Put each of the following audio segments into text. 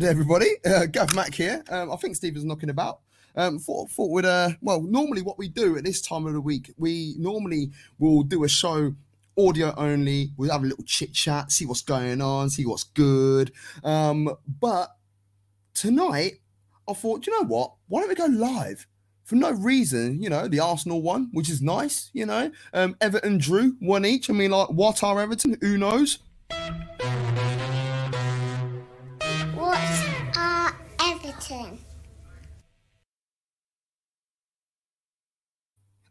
Good, everybody? Uh, Gav Mac here. Um, I think Steve is knocking about. Um, thought, thought we'd, uh, well, normally what we do at this time of the week, we normally will do a show audio only. We'll have a little chit chat, see what's going on, see what's good. Um, but tonight, I thought, you know what? Why don't we go live? For no reason, you know, the Arsenal one, which is nice, you know. Um, Everton drew one each. I mean, like, what are Everton? Who knows? Everton?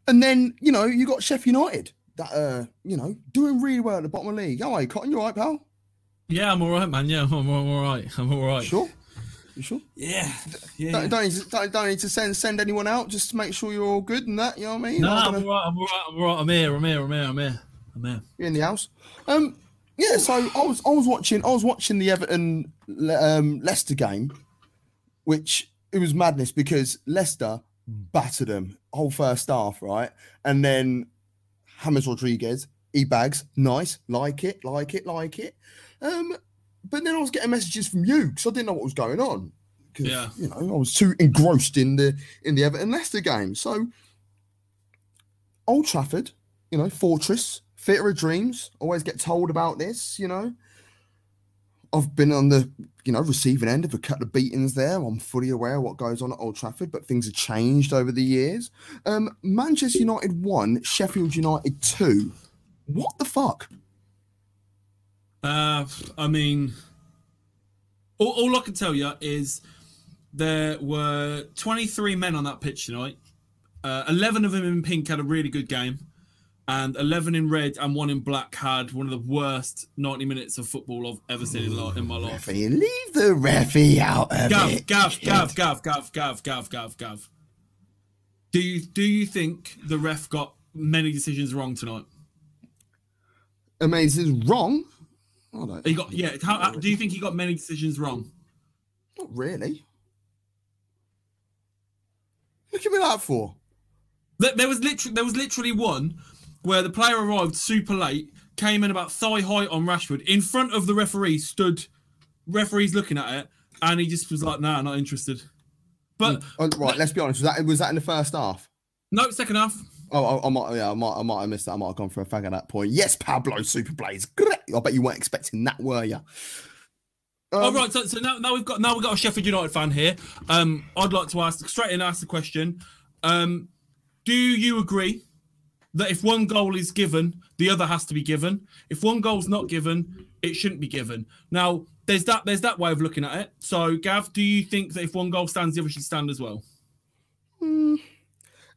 And then, you know, you got Sheffield United that uh, you know, doing really well at the bottom of the league. How are you, Cotton? You all right, pal? Yeah, I'm all right, man. Yeah, I'm, I'm all right. I'm all right. Sure. You sure? Yeah. yeah. Don't, don't, need to, don't, don't need to send send anyone out just to make sure you're all good and that. You know what I mean? No, I'm, I'm gonna- all right. I'm all right. I'm all right. I'm here. I'm here. I'm here. I'm here. I'm here. You're in the house. Um, yeah. So I was I was watching I was watching the Everton um, Leicester game, which it was madness because Leicester battered them whole first half, right? And then James Rodriguez, e bags, nice, like it, like it, like it. Um, but then I was getting messages from you because I didn't know what was going on. Yeah. you know, I was too engrossed in the in the Everton Leicester game. So Old Trafford, you know, fortress, theatre of dreams. Always get told about this, you know. I've been on the, you know, receiving end of a couple of beatings there. I'm fully aware what goes on at Old Trafford, but things have changed over the years. Um, Manchester United one, Sheffield United two. What the fuck? Uh, I mean, all, all I can tell you is there were 23 men on that pitch tonight. Uh, 11 of them in pink had a really good game, and 11 in red and one in black had one of the worst 90 minutes of football I've ever seen in, in my life. Referee, leave the referee out of Gav, it. Gav, Gav, Gav, Gav, Gav, Gav, Gav, Gav. Do you do you think the ref got many decisions wrong tonight? I mean, is wrong. I don't. He got yeah. How, do you think he got many decisions wrong? Not really. Look at me that for. There, there was literally there was literally one where the player arrived super late, came in about thigh height on Rashford in front of the referee. Stood referees looking at it, and he just was like, "Nah, not interested." But Oh, right, let's be honest. Was that was that in the first half? no, second half. Oh, I, I might, yeah, I might, I might have missed that. I might have gone for a fag at that point. Yes, Pablo Super Blaze. Great. I bet you weren't expecting that, were you? All Um, right, so, so now, now we've got now we've got a Sheffield United fan here. Um, I'd like to ask straight in ask the question. Um, do you agree that if one goal is given, the other has to be given? If one goal's not given, it shouldn't be given. Now, there's that there's that way of looking at it. So, Gav, do you think that if one goal stands, the other should stand as well?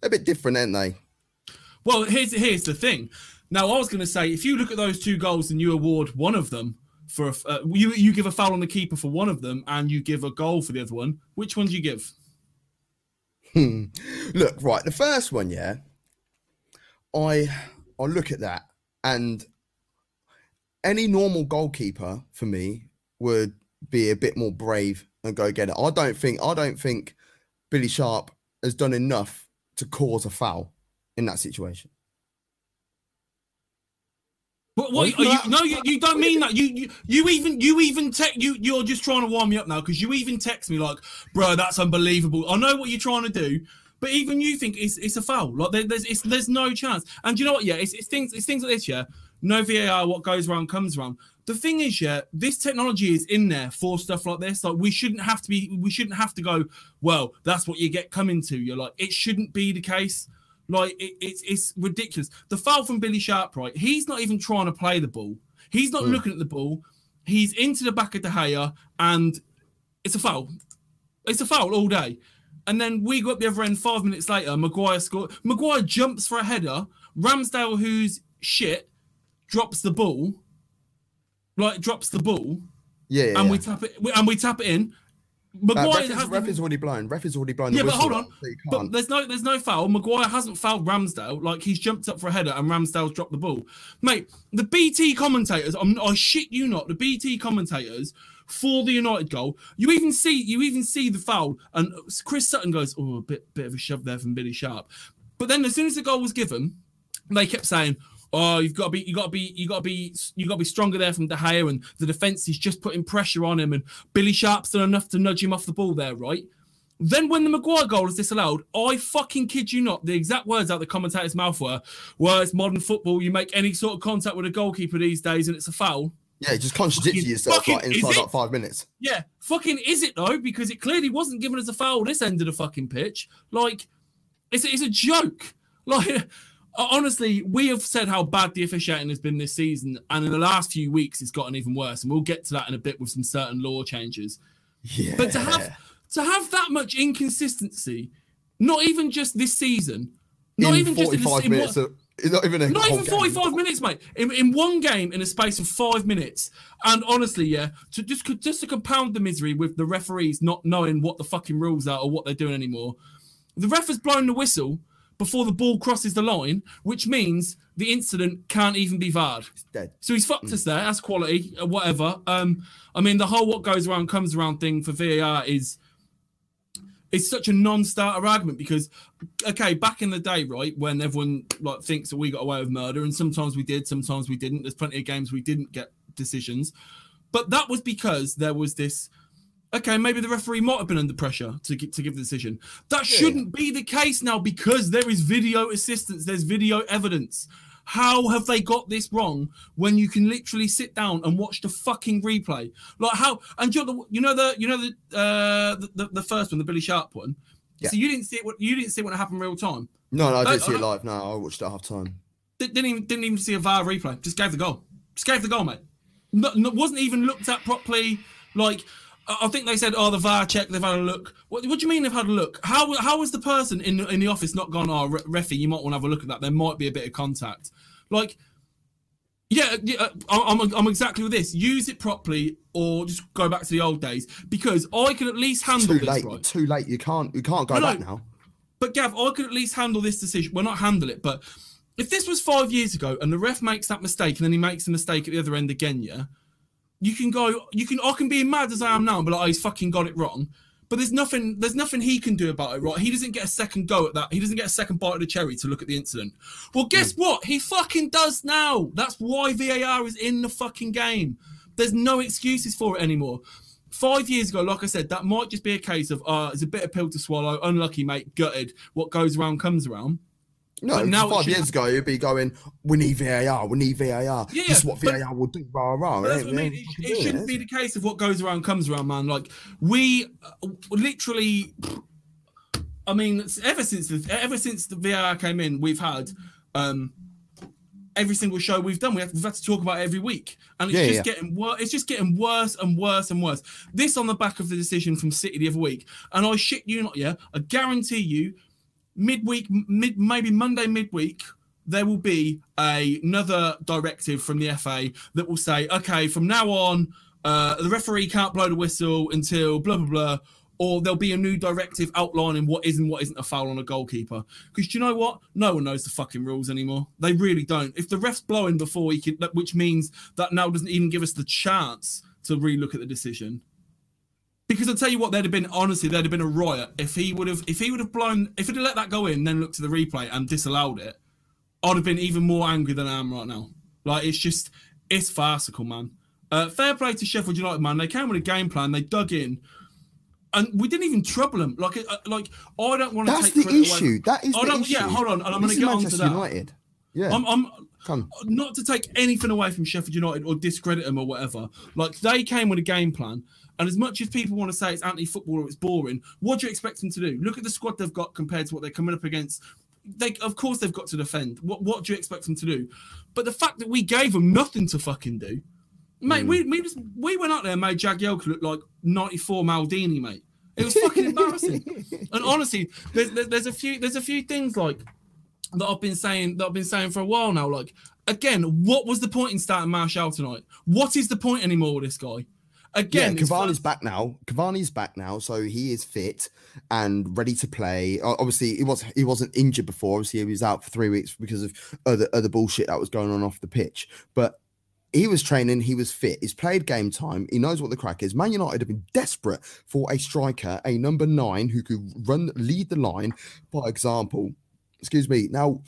A bit different, aren't they? Well, here's here's the thing. Now, I was going to say, if you look at those two goals and you award one of them for a, uh, you you give a foul on the keeper for one of them, and you give a goal for the other one, which one do you give? Hmm. Look, right, the first one, yeah. I I look at that, and any normal goalkeeper for me would be a bit more brave and go get it. I don't think I don't think Billy Sharp has done enough to cause a foul in that situation. But what? Are you, no, you, you don't mean that. You you, you even you even te- you you're just trying to warm me up now because you even text me like, bro, that's unbelievable. I know what you're trying to do, but even you think it's it's a foul. Like there, there's it's, there's no chance. And you know what? Yeah, it's, it's things it's things like this. Yeah, no VAR. What goes around comes around. The thing is, yeah, this technology is in there for stuff like this. Like we shouldn't have to be. We shouldn't have to go. Well, that's what you get coming to. You're like, it shouldn't be the case. Like it, it's it's ridiculous. The foul from Billy Sharp, right? He's not even trying to play the ball. He's not hmm. looking at the ball. He's into the back of De Gea, and it's a foul. It's a foul all day. And then we go up the other end five minutes later. Maguire scored. Maguire jumps for a header. Ramsdale, who's shit, drops the ball. Like drops the ball, Yeah, yeah. and we tap it. And we tap it in. Uh, Maguire ref, is, ref is already blown. Ref is already blown. yeah, but hold on. so But there's no there's no foul. Maguire hasn't fouled Ramsdale. Like he's jumped up for a header and Ramsdale's dropped the ball. Mate, the BT commentators, I'm, I shit you not, the BT commentators for the United goal, you even see you even see the foul, and Chris Sutton goes, Oh, a bit bit of a shove there from Billy Sharp. But then as soon as the goal was given, they kept saying, oh, you've got to be, you got to be, you got to be, you got to be stronger there from De Gea, and the defense is just putting pressure on him, and Billy Sharp's done enough to nudge him off the ball there, right? Then when the Maguire goal is disallowed, I fucking kid you not, the exact words out the commentator's mouth were, "Well, it's modern football. You make any sort of contact with a goalkeeper these days, and it's a foul." Yeah, just contradicting yourself fucking- like inside like five minutes. Yeah, fucking is it though? Because it clearly wasn't given as a foul this end of the fucking pitch. Like, it's it's a joke. Like, honestly, we have said how bad the officiating has been this season, and in the last few weeks, it's gotten even worse. And we'll get to that in a bit with some certain law changes. Yeah. But to have to have that much inconsistency, not even just this season, not in even just in, 45 a, in minutes, of, not even a not even game. 45 minutes, mate. In, in one game, in a space of five minutes, and honestly, yeah, to just just to compound the misery with the referees not knowing what the fucking rules are or what they're doing anymore, the ref has blown the whistle before the ball crosses the line, which means the incident can't even be VAR'd. It's dead. So he's fucked us there. That's quality, uh, whatever. Um, I mean, the whole what goes around comes around thing for VAR is it's such a non-starter argument because okay, back in the day, right, when everyone like thinks that we got away with murder, and sometimes we did, sometimes we didn't. There's plenty of games we didn't get decisions, but that was because there was this. Okay, maybe the referee might have been under pressure to gi- to give the decision. That Yeah. shouldn't be the case now because there is video assistance, there's video evidence. How have they got this wrong when you can literally sit down and watch the fucking replay? Like how? And you know the you know the you know the uh the, the, the first one, the Billy Sharp one. Yeah. So you didn't see it. what- You didn't see what happened real time. No, no, I Uh, didn't see it uh, live. No, I watched it half time. Didn't even didn't even see a VAR replay. Just gave the goal. Just gave the goal, mate. No, no, wasn't even looked at properly. Like I think they said, "Oh, the VAR check. They've had a look." What, what do you mean they've had a look? How how has the person in the- in the office not gone? Oh, re- refy, you might want to have a look at that. There might be a bit of contact. Like, yeah, yeah uh, I'm I'm exactly with this. Use it properly, or just go back to the old days because I can at least handle Too this. late. Right? Too late. You can't. You can't go No, no. back now. But Gav, I could at least handle this decision. Well, not handle it, but if this was five years ago and the ref makes that mistake and then he makes a mistake at the other end again, yeah, you can go. You can. I can be mad as I am now, and be like, oh, he's fucking got it wrong. But there's nothing. There's nothing he can do about it, right? He doesn't get a second go at that. He doesn't get a second bite of the cherry to look at the incident. Well, guess what? He fucking does now. That's why VAR is in the fucking game. There's no excuses for it anymore. Five years ago, like I said, that might just be a case of uh, it's a bit of pill to swallow. Unlucky, mate. Gutted. What goes around comes around. No, But now five years ago, you'd be going, "We need VAR. We need VAR. Yeah, this is what but- VAR will do." Rah rah. That's It what I mean. it It, shouldn't it, be the case of what goes around comes around, man. Like we uh, literally, I mean, ever since the ever since the VAR came in, we've had um every single show we've done. We have, we've had to talk about every week, and it's Yeah, just yeah. getting worse. It's just getting worse and worse and worse. This on the back of the decision from City the other week, and I shit you not, yeah, I guarantee you, midweek, mid maybe Monday midweek, there will be a, another directive from the FA that will say, okay, from now on, uh, the referee can't blow the whistle until blah blah blah, or there'll be a new directive outlining what is and what isn't a foul on a goalkeeper. Because do you know what? No one knows the fucking rules anymore. They really don't. If the ref's blowing before he can, which means that now doesn't even give us the chance to relook at the decision. Because I'll tell you what, there'd have been honestly, there'd have been a riot if he would have if he would have blown if he'd have let that go in, then looked to the replay and disallowed it. I'd have been even more angry than I am right now. Like it's just it's farcical, man. Uh, fair play to Sheffield United, man. They came with a game plan. They dug in, and we didn't even trouble them. Like, uh, like I don't want to That's take the credit away issue. That is I the don't- issue. yeah, hold on, and I'm gonna is get onto Manchester that. United. Yeah. I'm, I'm Come. not to take anything away from Sheffield United or discredit them or whatever. Like they came with a game plan, and as much as people want to say it's anti-football or it's boring, what do you expect them to do? Look at the squad they've got compared to what they're coming up against. They, of course, they've got to defend. What, what do you expect them to do? But the fact that we gave them nothing to fucking do, mate, hmm. we we, just, we went out there and made Jagielka look like '94 Maldini, mate. It was fucking embarrassing. And honestly, there's, there's there's a few there's a few things like that I've been saying that I've been saying for a while now. Like again, what was the point in starting Martial tonight? What is the point anymore with this guy? Again, it's Cavani's back now. Cavani's back now, so he is fit and ready to play. Obviously, he was he wasn't injured before. Obviously, he was out for three weeks because of other other bullshit that was going on off the pitch. But he was training. He was fit. He's played game time. He knows what the crack is. Man United have been desperate for a striker, a number nine who could run lead the line by example. Excuse me. Now,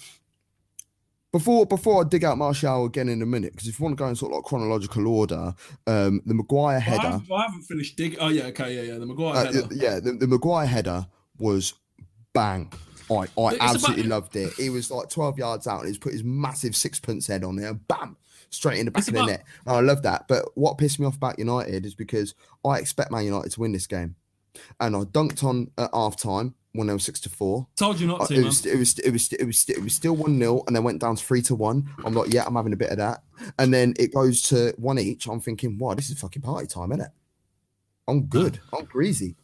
before before I dig out Martial again in a minute, because if you want to go in sort of like chronological order, um, the Maguire I header, haven't, I haven't finished digging. Oh yeah, okay, yeah, yeah. The Maguire uh, header. yeah, the, the Maguire header was bang. I, I It's about- absolutely loved it. He was like 12 yards out and he's put his massive sixpence head on there, bam, straight in the back of the about- net. And I love that. But what pissed me off about United is because I expect Man United to win this game. And I dunked on at half time when they were six to four. Told you not Uh, to, It was, it was it was it was it was still one 0 and then went down to three to one. I'm like, yeah, I'm having a bit of that, and then it goes to one each. I'm thinking, wow, this is fucking party time, isn't it? I'm good. I'm greasy,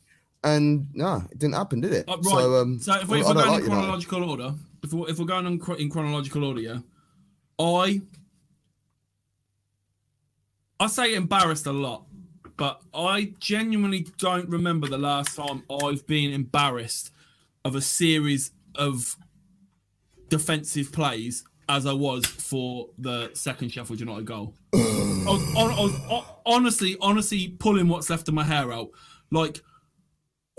and no, it didn't happen, did it? Uh, right. So, um, so if, we, if we're going in chronological order, if we're, if we're going in, in chronological order, yeah, I I say embarrassed a lot, but I genuinely don't remember the last time I've been embarrassed of a series of defensive plays as I was for the second Sheffield United goal. I was, hon- I was honestly, honestly pulling what's left of my hair out. Like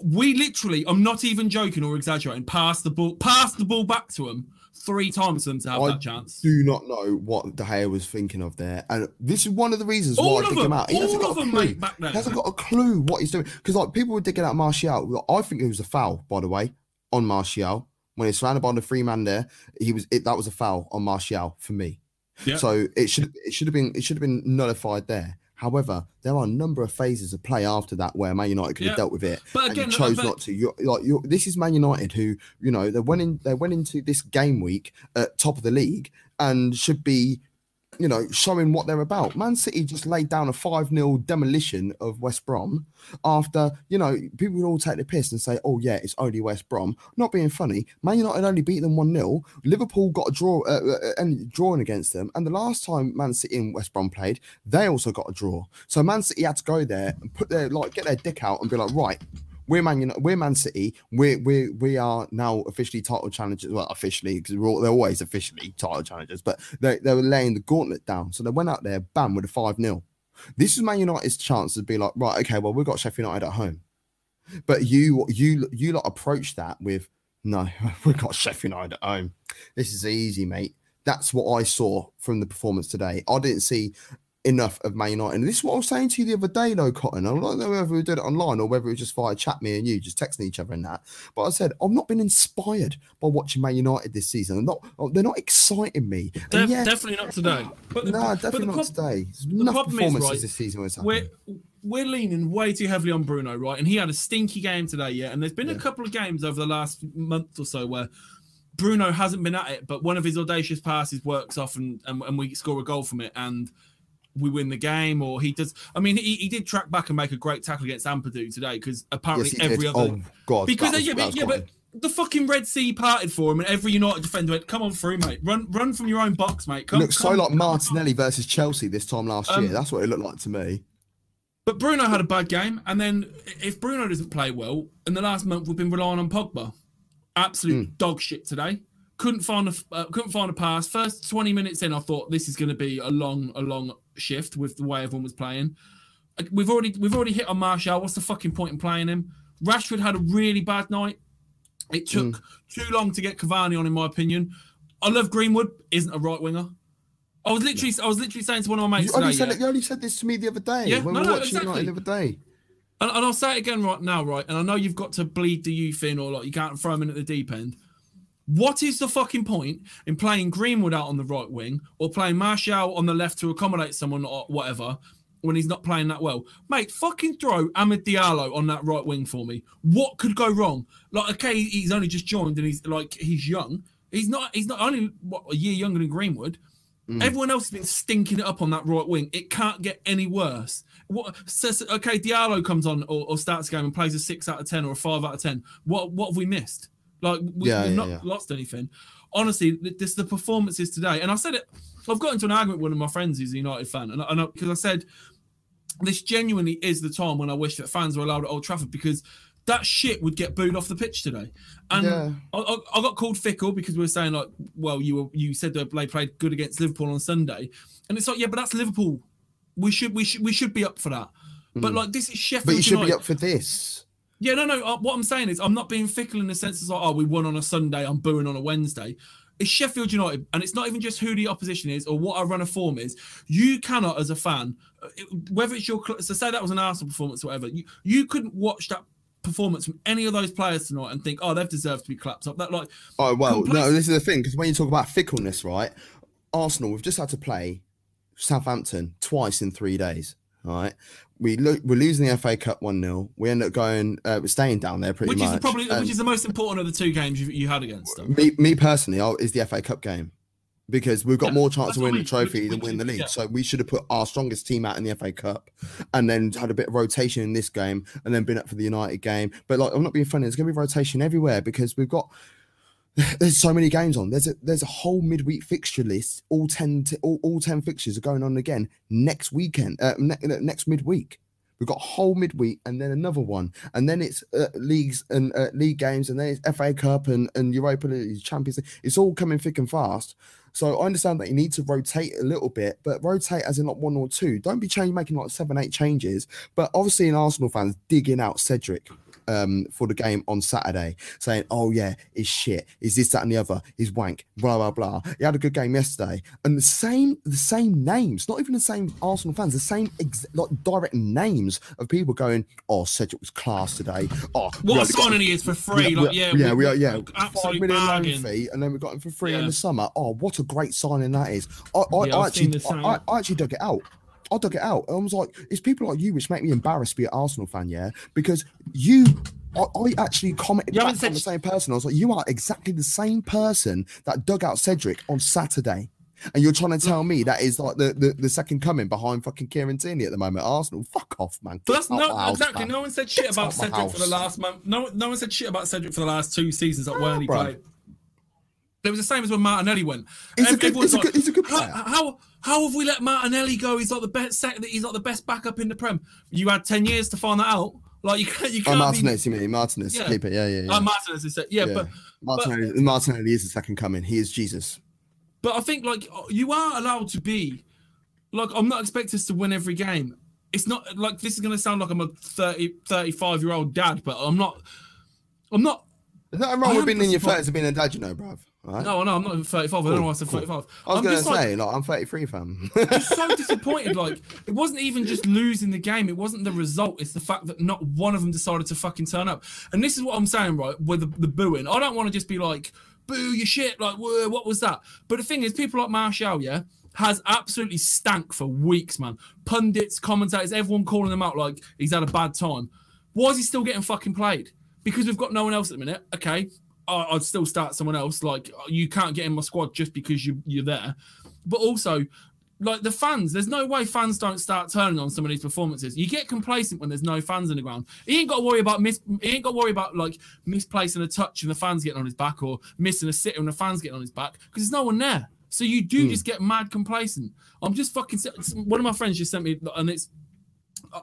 we literally, I'm not even joking or exaggerating, passed the ball, passed the ball back to him three times for them to have I that chance. do not know what De Gea was thinking of there, and this is one of the reasons All why I dig him out. He hasn't all got of a them, clue. mate, back there. He hasn't got a clue what he's doing because like people were digging out Martial. I think it was a foul, by the way, on Martial when he's surrounded by the three man there. He was it, that was a foul on Martial for me. Yeah. So it should it should have been it should have been nullified there. However, there are a number of phases of play after that where Man United could Yeah. have dealt with it, But and you chose but- not to. You're like you're, this is Man United who you know they went in they went into this game week at top of the league and should be you know showing what they're about. Man City just laid down a five 0 demolition of West Brom after you know people would all take the piss and say, oh yeah, it's only West Brom. Not being funny, Man United only beat them one 0 Liverpool got a draw uh, uh, and drawing against them, and the last time Man City and West Brom played, they also got a draw. So Man City had to go there and put their like get their dick out and be like, right, we're Man United, we're Man City, we we we are now officially title challengers. Well, officially because they're always officially title challengers, but they they were laying the gauntlet down. So they went out there, bam, with a five 0 This is Man United's chance to be like, right, okay, well we've got Sheffield United at home, but you you you lot approach that with no, we've got Sheffield United at home. This is easy, mate. That's what I saw from the performance today. I didn't see enough of Man United. And this is what I was saying to you the other day, though, Cotton. I don't know whether we did it online or whether it was just via chat, me and you, just texting each other and that. But I said, I've not been inspired by watching Man United this season. I'm not, oh, they're not exciting me. Def- yeah, Definitely not today. But the, no, definitely the not prob- today. There's enough problem is, performances right, this season. we're we're leaning way too heavily on Bruno, right? And he had a stinky game today, yeah. And there's been a couple of games over the last month or so where Bruno hasn't been at it, but one of his audacious passes works off, and and, and we score a goal from it, and we win the game. Or he does. I mean, he, he did track back and make a great tackle against Ampadu today because apparently Yes, every did. other Oh, God. because was- yeah, but, yeah, but the fucking Red Sea parted for him, and every United defender went, "Come on through, mate. Run, run from your own box, mate. Come." It looks so like come, come." Martinelli versus Chelsea this time last Um, year. That's what it looked like to me. But Bruno had a bad game, and then if Bruno doesn't play well, in the last month we've been relying on Pogba. Absolute Hmm. dog shit today. Couldn't find a uh, couldn't find a pass. First twenty minutes in, I thought this is going to be a long a long shift with the way everyone was playing. We've already we've already hit on Martial. What's the fucking point in playing him? Rashford had a really bad night. It took Hmm. too long to get Cavani on, in my opinion. I love Greenwood. Isn't a right winger. I was literally I was literally saying to one of my You mates only, today. said yeah, you only said this to me the other day Yeah, when no, we were no, watching United the other day. And, and I'll say it again right now, right? And I know you've got to bleed the youth in, or like you can't throw them in at the deep end. What is the fucking point in playing Greenwood out on the right wing or playing Martial on the left to accommodate someone or whatever when he's not playing that well? Mate, fucking throw Amad Diallo on that right wing for me. What could go wrong? Like, okay, he's only just joined and he's like he's young. He's not. He's not only what a year younger than Greenwood. Mm. Everyone else has been stinking it up on that right wing. It can't get any worse. What says okay? Diallo comes on or, or starts a game and plays a six out of ten or a five out of ten. What what have we missed? Like we, Yeah, we've yeah, not yeah. lost anything. Honestly, th- this the performances today, and I said it. I've got into an argument with one of my friends who's a United fan, and I, and I, because I said this genuinely is the time when I wish that fans were allowed at Old Trafford because that shit would get booed off the pitch today. And Yeah. I, I, I got called fickle because we were saying like, well, you were you said that they played good against Liverpool on Sunday, and it's like, yeah, but that's Liverpool. We should we should we should be up for that. But mm. like this is Sheffield. But you should United. be up for this. Yeah, no, no. Uh, what I'm saying is, I'm not being fickle in the sense of like, oh, we won on a Sunday, I'm booing on a Wednesday. It's Sheffield United, and it's not even just who the opposition is or what our run of form is. You cannot, as a fan, uh, whether it's your so say that was an Arsenal performance or whatever, you you couldn't watch that performance from any of those players tonight and think, oh, they've deserved to be clapped up. That like, oh well, complete- no, this is the thing because when you talk about fickleness, right? Arsenal, we've just had to play Southampton twice in three days. All right, we look, we're losing the FA Cup one 0 We end up going, uh, we're staying down there pretty much. which much. Is probably, which is the most important of the two games you, you had against them. Me, me personally, oh, is the FA Cup game because we've got yeah, more chance of winning the trophy than win the league. Yeah. So we should have put our strongest team out in the FA Cup, and then had a bit of rotation in this game, and then been up for the United game. But like, I'm not being funny. There's going to be rotation everywhere because we've got there's so many games on. There's a there's a whole midweek fixture list. All ten t- all, all ten fixtures are going on again next weekend. Uh, ne- next midweek. We've got whole midweek and then another one, and then it's uh, leagues and uh, league games, and then it's FA Cup and, and Europa League, Champions League. It's all coming thick and fast. So I understand that you need to rotate a little bit, but rotate as in like one or two. Don't be change making like seven, eight changes. But obviously, in Arsenal fans digging out Cedric um, for the game on Saturday, saying, "Oh yeah, he's shit. Is this, that, and the other? He's wank." Blah blah blah. He had a good game yesterday, and the same the same names, not even the same Arsenal fans, the same ex- like direct names of people going, "Oh, Cedric was class today." Oh, what a signing he is for free! We, like, yeah, yeah, we, are. Yeah, five million loan fee, and then we got him for free yeah. in the summer. Oh, what a great signing that is! I, I, yeah, I actually, I, I actually dug it out. I dug it out. I was like, it's people like you which make me embarrassed to be an Arsenal fan, yeah? Because you I, I actually commented back said... on the same person. I was like, you are exactly the same person that dug out Cedric on Saturday. And you're trying to tell me that is like the, the, the second coming behind fucking Kieran Tierney at the moment. Arsenal, fuck off, man. That's no house, exactly. Man. No one said shit Get about Cedric for the last month. No, no one said shit about Cedric for the last two seasons that ah, weren't he played. It was the same as when Martinelli went. He's, a good, he's, like, a good, he's a good player. How, how, how have we let Martinelli go? He's not the best. He's like the best backup in the Prem. You had ten years to find that out. Like you can't. You oh, can't. Oh, Martinez, be... you mean Martinez? Yeah. Keep it. Yeah, yeah. yeah. Oh, Martinez is yeah, yeah, but Martinelli, but, Martinelli is the second coming. He is Jesus. But I think like you are allowed to be. Like I'm not expecting us to win every game. It's not like this is going to sound like I'm a 30, 35 year old dad, but I'm not. I'm not. There's nothing wrong with being in your 30s and being a dad, you know, bruv. Right. No, no, I'm not 35. I don't know why I said 35. I was I'm going to say, like, like, I'm 33, fam. I'm so disappointed. Like, it wasn't even just losing the game. It wasn't the result. It's the fact that not one of them decided to fucking turn up. And this is what I'm saying, right, with the, the booing. I don't want to just be like, boo, your shit. Like, what was that? But the thing is, people like Martial, yeah, has absolutely stank for weeks, man. Pundits, commentators, everyone calling him out like he's had a bad time. Why is he still getting fucking played? Because we've got no one else at the minute. Okay, I'd still start someone else. Like you can't get in my squad just because you you're there. But also, like the fans, there's no way fans don't start turning on some of these performances. You get complacent when there's no fans in the ground. He ain't got to worry about miss. He ain't got to worry about like misplacing a touch and the fans getting on his back, or missing a sitter and the fans getting on his back because there's no one there. So you do mm. just get mad complacent. I'm just fucking. One of my friends just sent me, and it's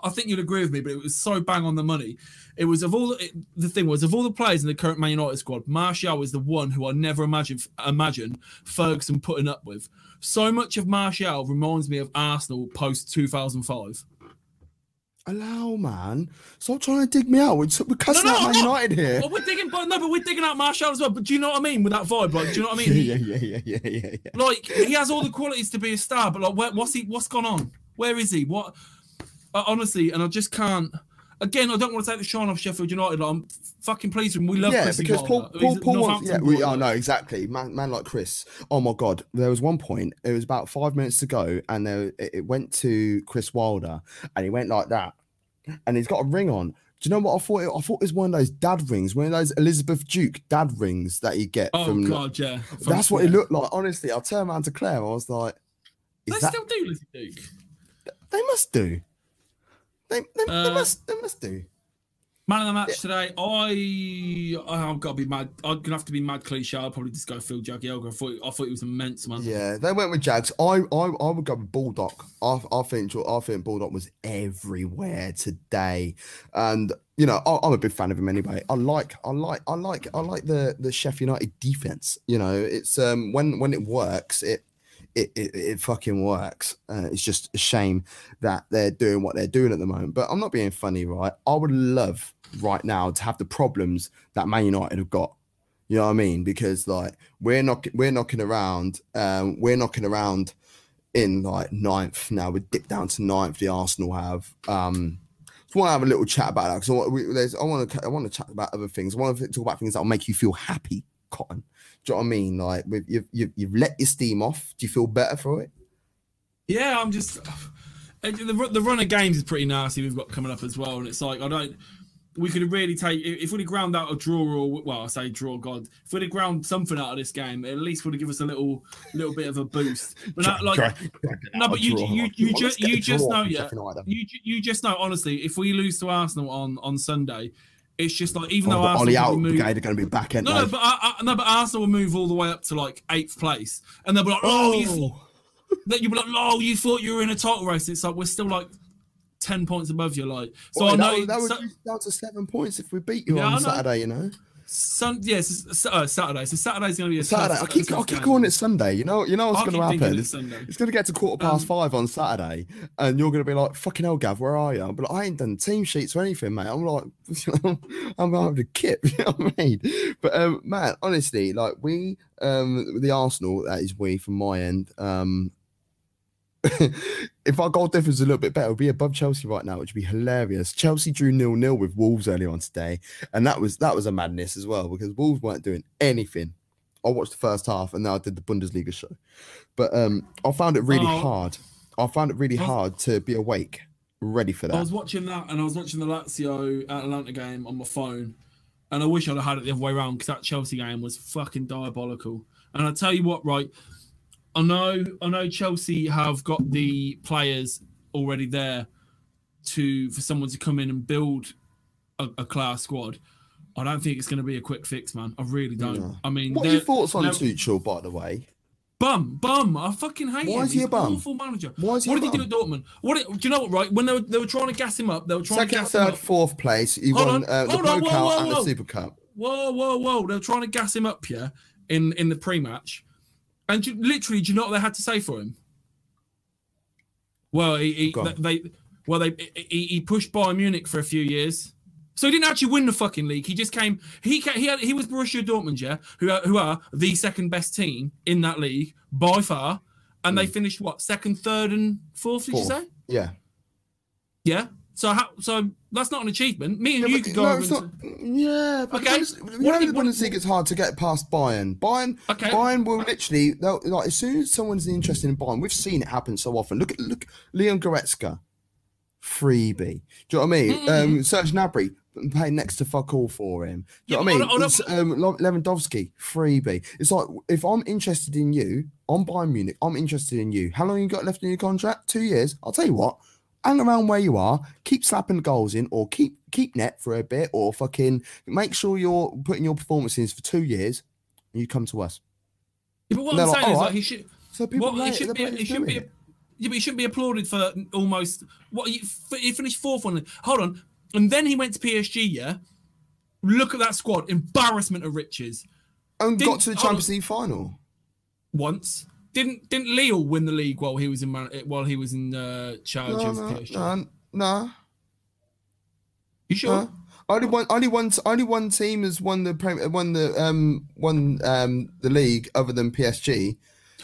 I think you'd agree with me, but it was so bang on the money. It was of all the, it, the thing was of all the players in the current Man United squad, Martial was the one who I never imagined imagine Ferguson putting up with. So much of Martial reminds me of Arsenal post 2005. Allow, man. Stop trying to dig me out. We're, we're cussing no, no, out Man United here. Well, we're digging, but no, but we're digging out Martial as well. But do you know what I mean with that vibe? Like, do you know what I mean? yeah, yeah, yeah, yeah, yeah, yeah. Like, he has all the qualities to be a star, but like, where, what's he? What's gone on? Where is he? What? Honestly, and I just can't. Again, I don't want to take the shine off Sheffield United. Like, I'm fucking pleased with him. We love yeah, Chris because Paul, Paul, Paul wants, yeah, we, oh no, exactly. Man, man like Chris. Oh my God, there was one point. It was about five minutes to go, and there, it went to Chris Wilder, and he went like that, and he's got a ring on. Do you know what I thought? I thought it was one of those dad rings, one of those Elizabeth Duke dad rings that you get. Oh from, God, yeah. From, that's what yeah. it looked like. Honestly, I turned around to Claire. I was like, "They that... still do Lizzie Duke." They must do. They, they, uh, they must they must do. Man of the match yeah. today, I I've got to be mad. I'm gonna have to be mad cliche. I'll probably just go Phil Jagielka. I thought I thought it was immense, man. Yeah, they went with Jags. I I, I would go with Bulldog. I, I think I think Bulldog was everywhere today, and you know I, am a big fan of him anyway. I like I like I like I like the the Sheffield United defense. You know, it's um when when it works, it it, it, it fucking works. Uh, it's just a shame that they're doing what they're doing at the moment. But I'm not being funny, right? I would love right now to have the problems that Man United have got. You know what I mean? Because like we're not we're knocking around, um, we're knocking around in like ninth now. We dip down to ninth. The Arsenal have. Um, just want to have a little chat about that because I want to I want to chat about other things. I want to talk about things that will make you feel happy, Cotton. Do you know what I mean? Like you've you've, you've let your steam off. Do you feel better for it? Yeah, I'm just the the run of games is pretty nasty. We've got coming up as well, and it's like I don't we could really take if we'd have ground out a draw or well, I say draw, God, if we'd have ground something out of this game, at least would have given us a little little bit of a boost. But not, like no, but you you you, just you just know yeah, you you just know honestly, if we lose to Arsenal on on Sunday. It's just like even oh, though Arsenal out move, are going to be back end. No, no, but I, I, no, but Arsenal will move all the way up to like eighth place, and they'll be like, "Oh, oh. you thought that you be like, oh, you thought you were in a title race." It's like we're still like ten points above you. Like, so well, I know that, would so, down to seven points if we beat you yeah, on Saturday. You know. Sun, yes, uh, Saturday. So Saturday's going to be a Saturday. I keep, I keep calling it Sunday. You know, you know what's going to happen. It's, it's going to get to quarter past um, five on Saturday, and you're going to be like, "Fucking hell, Gav, where are you?" But like, I ain't done team sheets or anything, mate. I'm like, I'm having to kip. You know what I mean? But um, man, honestly, like we, um, the Arsenal, that is we from my end. Um, if our goal difference is a little bit better, we'd be above Chelsea right now, which would be hilarious. Chelsea drew nil nil with Wolves earlier on today, and that was that was a madness as well because Wolves weren't doing anything. I watched the first half and then I did the Bundesliga show, but um, I found it really oh. hard. I found it really hard to be awake, ready for that. I was watching that, and I was watching the Lazio Atalanta game on my phone, and I wish I'd have had it the other way around because that Chelsea game was fucking diabolical. And I tell you what, right, I know, I know Chelsea have got the players already there to for someone to come in and build a, a class squad. I don't think it's going to be a quick fix, man. I really don't. Yeah. I mean, what are your thoughts on Tuchel, by the way? Bum, bum. I fucking hate Why him. is he He's a bum? Awful manager. Why is he what did he do at Dortmund? What do you know? What right when they were, they were trying to gas him up, they were trying Second, to gas third, him up. fourth place. He Hold won uh, the and the Super Cup. Whoa, whoa, whoa! They were trying to gas him up here in in the pre-match, and you, literally, do you know what they had to say for him? Well, he, he they, well they he, he pushed Bayern Munich for a few years. So he didn't actually win the fucking league. He just came. He he had, he was Borussia Dortmund, yeah, who are, who are the second best team in that league by far, and mm. they finished what second, third, and fourth. Did fourth. you say? Yeah. Yeah. So how, so that's not an achievement. Me and yeah, you could go no, over. Not, yeah. okay. What know the Bundesliga it's hard to get past Bayern. Bayern. Okay. Bayern will literally like as soon as someone's interested in Bayern, we've seen it happen so often. Look at look Leon Goretzka, freebie. Do you know what I mean? Mm-hmm. Um, Serge Gnabry paying next to fuck all for him. Do you yeah, know what I mean? It's, um, Lewandowski, freebie. It's like if I'm interested in you, I'm Bayern Munich. I'm interested in you. How long you got left in your contract? Two years. I'll tell you what hang around where you are, keep slapping goals in, or keep keep net for a bit, or fucking make sure you're putting your performances for two years, and you come to us. Yeah, but what I'm like, saying is right. like he should. So people, well, he should be. He should be. Yeah, but he shouldn't be applauded for almost what he, he finished fourth on. Hold on, and then he went to PSG. Yeah, look at that squad, embarrassment of riches. And Didn't, got to the Champions League final once. Didn't didn't Lille win the league while he was in while he was in uh, charge no, of no, PSG? No, no. You sure? No. Only one, only one, only one team has won the won the um won um the league other than PSG.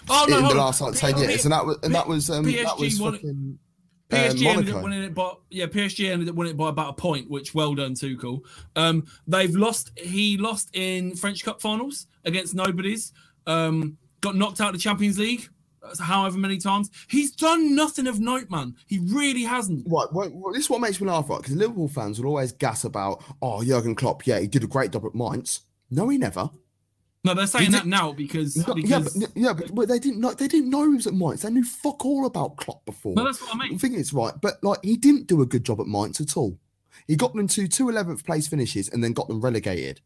Oh, no, in the last like ten years, and that was and that was um PSG that was won fucking, PSG um, ended up winning it by yeah. PSG ended up winning it by about a point, which well done, Tuchel. Um, they've lost. He lost in French Cup finals against nobodies. Um, got knocked out of the Champions League uh, however many times. He's done nothing of note, man. He really hasn't. Right. Well, well this is what makes me laugh, right? Because Liverpool fans will always gas about, oh, Jurgen Klopp, yeah, he did a great job at Mainz. No, he never. No, they're saying that now because, no, because... yeah, but, yeah, but, but, they didn't know they didn't know he was at Mainz. They knew fuck all about Klopp before. No, that's what I mean. The thing is, right, but like he didn't do a good job at Mainz at all. He got them to two 11th place finishes and then got them relegated.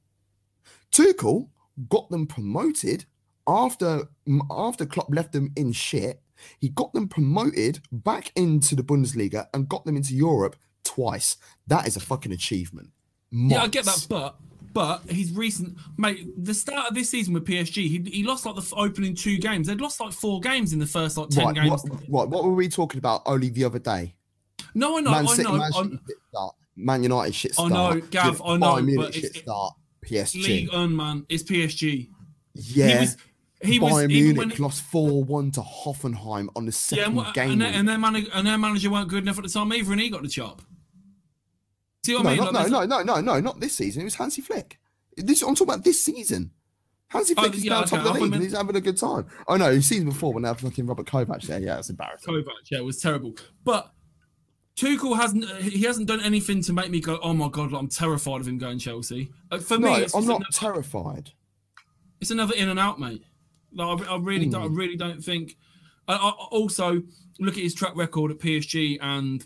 Tuchel got them promoted after after Klopp left them in shit, he got them promoted back into the Bundesliga and got them into Europe twice. That is a fucking achievement. Months. Yeah, I get that, but but his recent mate, the start of this season with PSG, he, he lost like the opening two games. They'd lost like four games in the first like ten right, games. What, what, what were we talking about only the other day? No, I know, Man I know. Man, City Man United shit start. I know, Gav, I know, Munich shit it, start. PSG. League Un man. It's PSG. yeah. He was. He was Bayern even Munich when, lost 4 1 to Hoffenheim on the yeah, second and, what- game. and, their, and, their manager, and their manager weren't good enough at the time either, and he got the chop. See what no, I mean? not, Like, no, no, no, no, no, not this season. It was Hansi Flick. This I'm talking about this season. Hansi Oh, Flick is yeah, now okay, top of the league and he's having a good time. Oh no, the season before when they had fucking Robert Kovac there, yeah, it's embarrassing. Kovac, yeah, it was terrible. But Tuchel hasn't he hasn't done anything to make me go, oh my god, like, I'm terrified of him going Chelsea. Uh, for No, me, it's, I'm not terrified. it's another in and out, mate. Like, I, I really don't. I Hmm. really don't think. I, I also look at his track record at PSG and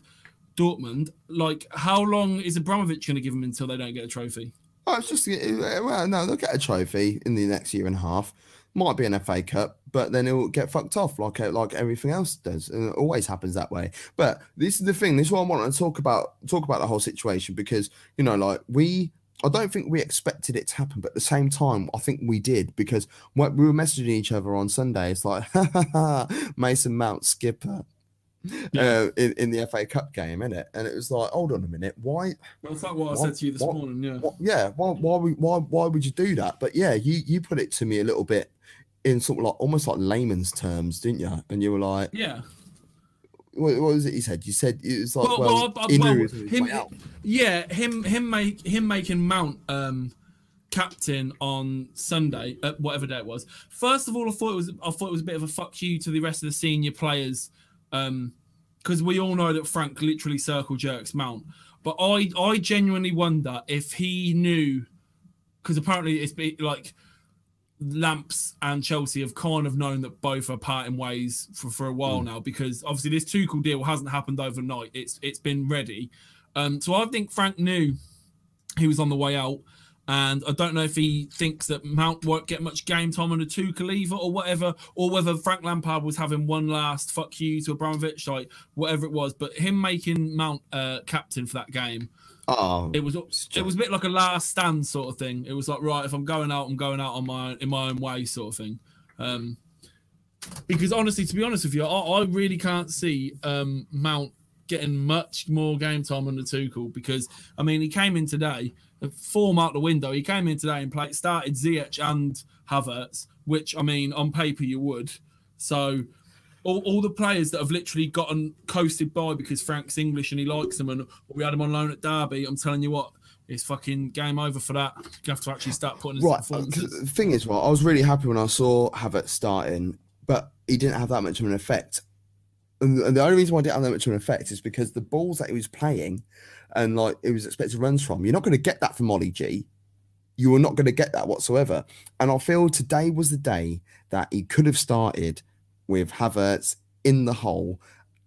Dortmund. Like, how long is Abramovich going to give him until they don't get a trophy? Oh, it's just well, no, they'll get a trophy in the next year and a half. Might be an FA Cup, but then it'll get fucked off like uh, like everything else does, and it always happens that way. But this is the thing. This is what I want to talk about. Talk about the whole situation because you know, like we. I don't think we expected it to happen, but at the same time, I think we did because we were messaging each other on Sunday. It's like Mason Mount skipper uh, in, in the FA Cup game, innit? And it was like, hold on a minute, why? Well, that's like what I said to you this what- morning. Yeah. What, yeah, why, why, would- why, why would you do that? But yeah, you you put it to me a little bit in sort of like almost like layman's terms, didn't you? And you were like, Yeah. What, what was it? You said you said it was like, Well, well, well, uh, well, he was on his him, yeah, him, him, make him making Mount um, captain on Sunday, uh, whatever day it was. First of all, I thought it was, I thought it was a bit of a fuck you to the rest of the senior players, because we all know that Frank literally circle jerks Mount. But I, I genuinely wonder if he knew, because apparently it's be, like Lamps and Chelsea have kind of known that both are parting ways for, for a while now because obviously this Tuchel deal hasn't happened overnight. It's it's been ready. Um, so I think Frank knew he was on the way out, and I don't know if he thinks that Mount won't get much game time under Tuchel either, or whatever, or whether Frank Lampard was having one last fuck you to Abramovich, like whatever it was. But him making Mount uh, captain for that game, Oh, it was it was a bit like a last stand sort of thing. It was like right, if I'm going out, I'm going out on my in my own way sort of thing. Um, because honestly, to be honest with you, I, I really can't see um, Mount getting much more game time under Tuchel because I mean he came in today, uh, form out the window. He came in today and played started Ziyech and Havertz, which I mean on paper you would. So all, all the players that have literally gotten coasted by because Frank's English and he likes them, and we had him on loan at Derby. I'm telling you what, it's fucking game over for that. You have to actually start putting in right. uh. The thing is, right, I was really happy when I saw Havertz starting, but he didn't have that much of an effect. And the- and the only reason why I didn't have that much of an effect is because the balls that he was playing and like it was expected runs from, you're not going to get that from Ollie G. You are not going to get that whatsoever. And I feel today was the day that he could have started with Havertz in the hole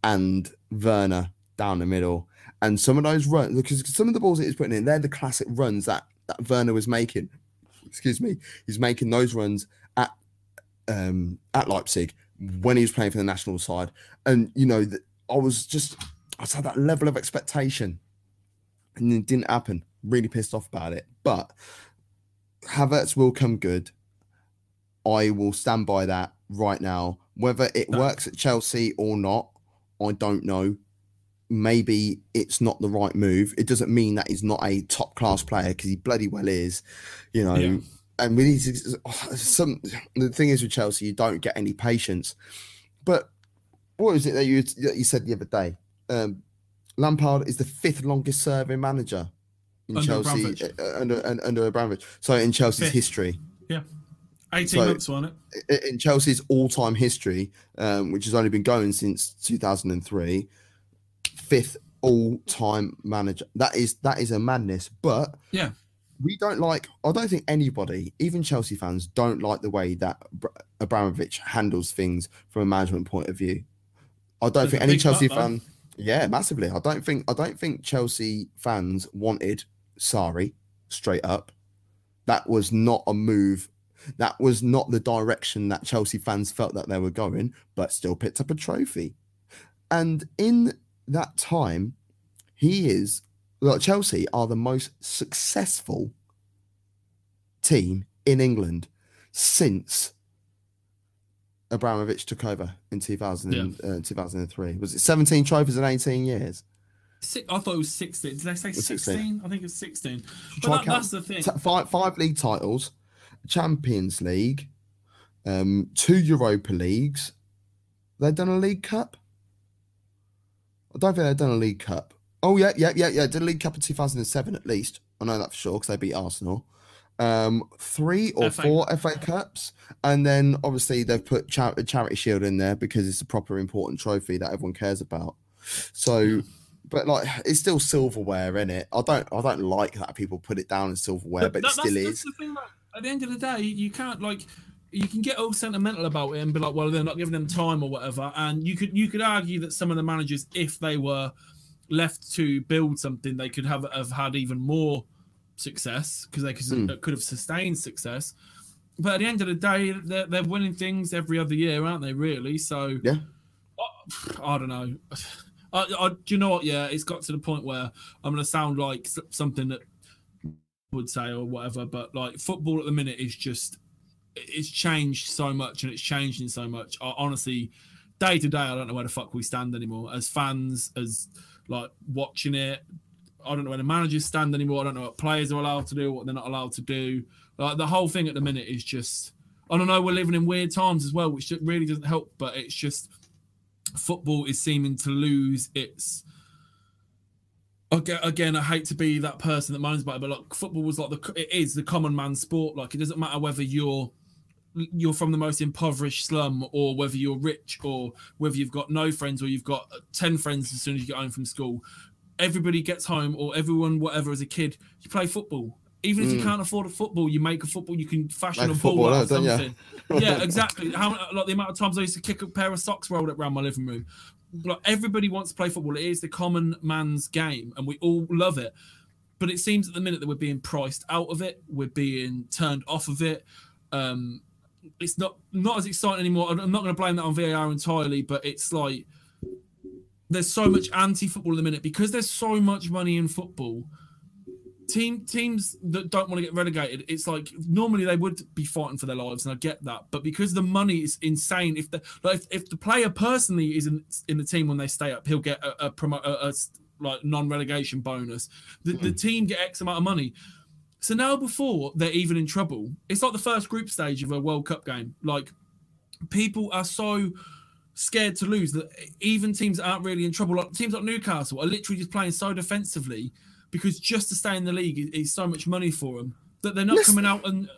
and Werner down the middle. And some of those runs, because some of the balls that he's putting in, they're the classic runs that, that Werner was making. Excuse me. He's making those runs at um, at Leipzig when he was playing for the national side. And, you know, I was just, I just had that level of expectation. And it didn't happen. Really pissed off about it. But Havertz will come good. I will stand by that right now. Whether it No. works at Chelsea or not, I don't know. Maybe it's not the right move. It doesn't mean that he's not a top class player because he bloody well is, you know. Yeah. And we need to, some. The thing is with Chelsea, you don't get any patience. But what was it that you that you said the other day? Um, Lampard is the fifth longest serving manager in Under Chelsea Abramovich. uh, under un- under Abramovich. So in Chelsea's Fifth. history, 18 so- months, wasn't it? in Chelsea's all-time history, um, which has only been going since 2003, fifth all-time manager. That is that is a madness. But Yeah. we don't like. I don't think anybody, even Chelsea fans, don't like the way that Abramovich handles things from a management point of view. I don't There's think any Chelsea though. fan. Yeah, massively. I don't think. I don't think Chelsea fans wanted Sarri straight up. That was not a move. That was not the direction that Chelsea fans felt that they were going, but still picked up a trophy. And in that time, he is well, Chelsea are the most successful team in England since Abramovich took over in 2000 and, uh, 2003. Was it 17 trophies in 18 years? I thought it was 16. Did they say 16. 16? I think it was 16. But that, that's the thing. T- five five league titles, Champions League, um, two Europa Leagues. They've done a League Cup. I don't think they've done a League Cup. Oh yeah, yeah, yeah, yeah. Did a League Cup in two thousand and seven at least. I know that for sure because they beat Arsenal. Um, three or FA four FA Cups, and then obviously they've put char- Charity Shield in there because it's a proper important trophy that everyone cares about. So, but like it's still silverware in it. I don't, I don't like that people put it down as silverware, but, that- it still is. That's the thing, like, at the end of the day, you can't like you can get all sentimental about it and be like, well, they're not giving them time or whatever. And you could you could argue that some of the managers, if they were left to build something, they could have have had even more success because they could, Mm. could have sustained success. But at the end of the day, they're, they're winning things every other year, aren't they? Really? So Yeah. I, I don't know. I, I, do you know what? Yeah, it's got to the point where I'm going to sound like something that would say or whatever, but like football at the minute is just it's changed so much and it's changing so much. I, honestly, day to day, I don't know where the fuck we stand anymore as fans, as like watching it. I don't know where the managers stand anymore. I don't know what players are allowed to do, what they're not allowed to do. Like the whole thing at the minute is just. I don't know. We're living in weird times as well, which really doesn't help. But it's just football is seeming to lose its. Again, I hate to be that person that moans about it, but like football was like the it is the common man sport. Like it doesn't matter whether you're you're from the most impoverished slum or whether you're rich or whether you've got no friends or you've got uh, 10 friends as soon as you get home from school everybody gets home or everyone whatever as a kid you play football even if you can't afford a football you make a football you can fashion Mm. Make a ball football, out of don't ya? something yeah exactly how like the amount of times i used to kick a pair of socks rolled up around my living room like everybody wants to play football it is the common man's game and we all love it but it seems at the minute that we're being priced out of it we're being turned off of it um it's not not as exciting anymore. I'm not going to blame that on VAR entirely, but it's like there's so much anti-football in the minute because there's so much money in football. Team teams that don't want to get relegated, it's like normally they would be fighting for their lives, and I get that. But because the money is insane, if the like if, if the player personally is in, in the team when they stay up, he'll get a, a promo a, a like non-relegation bonus. The, the hmm. team get X amount of money. So now before they're even in trouble, it's like the first group stage of a World Cup game. Like people are so scared to lose that even teams aren't really in trouble, like teams like Newcastle, are literally just playing so defensively because just to stay in the league is, is so much money for them that they're not Listen- coming out and,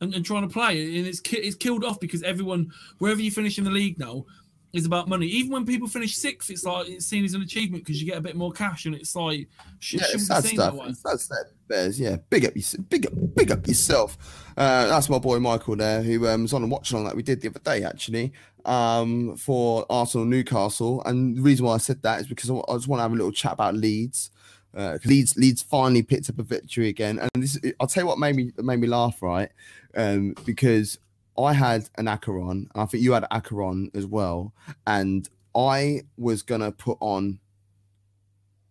and and trying to play. And it's ki- it's killed off because everyone wherever you finish in the league now is about money. Even when people finish sixth, it's like it's seen as an achievement because you get a bit more cash, and it's like sh- Yeah, shouldn't it's sad stuff. that. It's sad stuff. Bears, yeah. Big up, your- big up, big up yourself. Uh, that's my boy Michael there, who um, was on and watching along that we did the other day actually um, for Arsenal Newcastle. And the reason why I said that is because I I just want to have a little chat about Leeds. Uh, Leeds, Leeds finally picked up a victory again, and this I'll tell you what made me made me laugh, right? Um, because I had an Acheron, and I think you had Acheron as well, and I was gonna put on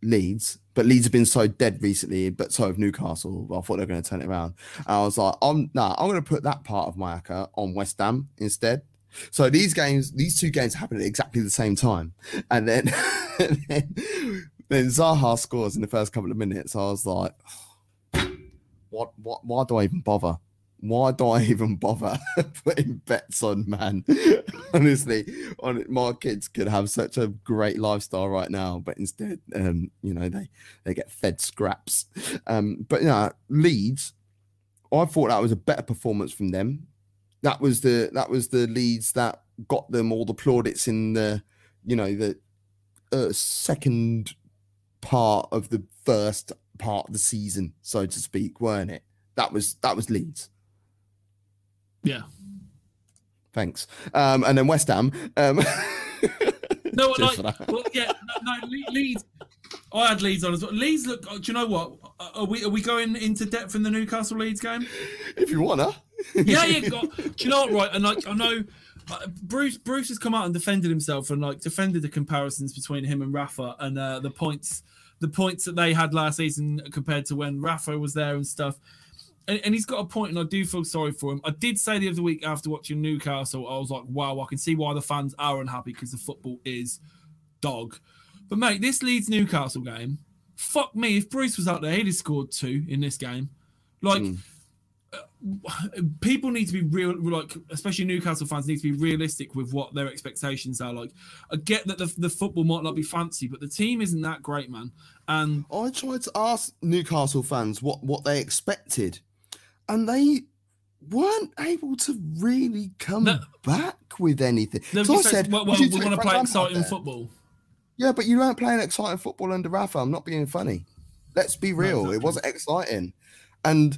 Leeds, but Leeds have been so dead recently, but so have Newcastle. I thought they were going to turn it around. And I was like, I'm nah, I'm going to put that part of my acca on West Ham instead. So these games, these two games happened at exactly the same time, and then and then, then Zaha scores in the first couple of minutes. I was like, what, what, why do I even bother? Why do I even bother putting bets on, man? Honestly, on my kids could have such a great lifestyle right now, but instead, um, you know, they they get fed scraps. Um, but you know, Leeds, I thought that was a better performance from them. That was the that was the Leeds that got them all the plaudits in the, you know, the uh, second part of the first part of the season, so to speak, weren't it? That was that was Leeds. Yeah. Thanks. Um, and then West Ham. Um, No, like, well, yeah, no, no, Le- Leeds. I had Leeds on as well. Leeds look. Do you know what? Are we are we going into depth in the Newcastle Leeds game? if you wanna. Yeah, yeah. Got, do you know what? Right, and like I know. Bruce Bruce has come out and defended himself and like defended the comparisons between him and Rafa and uh, the points the points that they had last season compared to when Rafa was there and stuff. And, and he's got a point, and I do feel sorry for him. I did say the other week after watching Newcastle, I was like, wow, I can see why the fans are unhappy because the football is dog. But mate, this Leeds Newcastle game, fuck me, if Bruce was out there, he'd have scored two in this game. Like Mm. People need to be real like especially Newcastle fans need to be realistic with what their expectations are like. I get that the, the football might not be fancy, but the team isn't that great, man. And I tried to ask Newcastle fans what what they expected, and they weren't able to really come No. back with anything. they 'Cause I said, well, well you we want to play exciting football. Yeah, but you weren't playing exciting football under Rafa. I'm not being funny. Let's be real. exactly. It wasn't exciting. And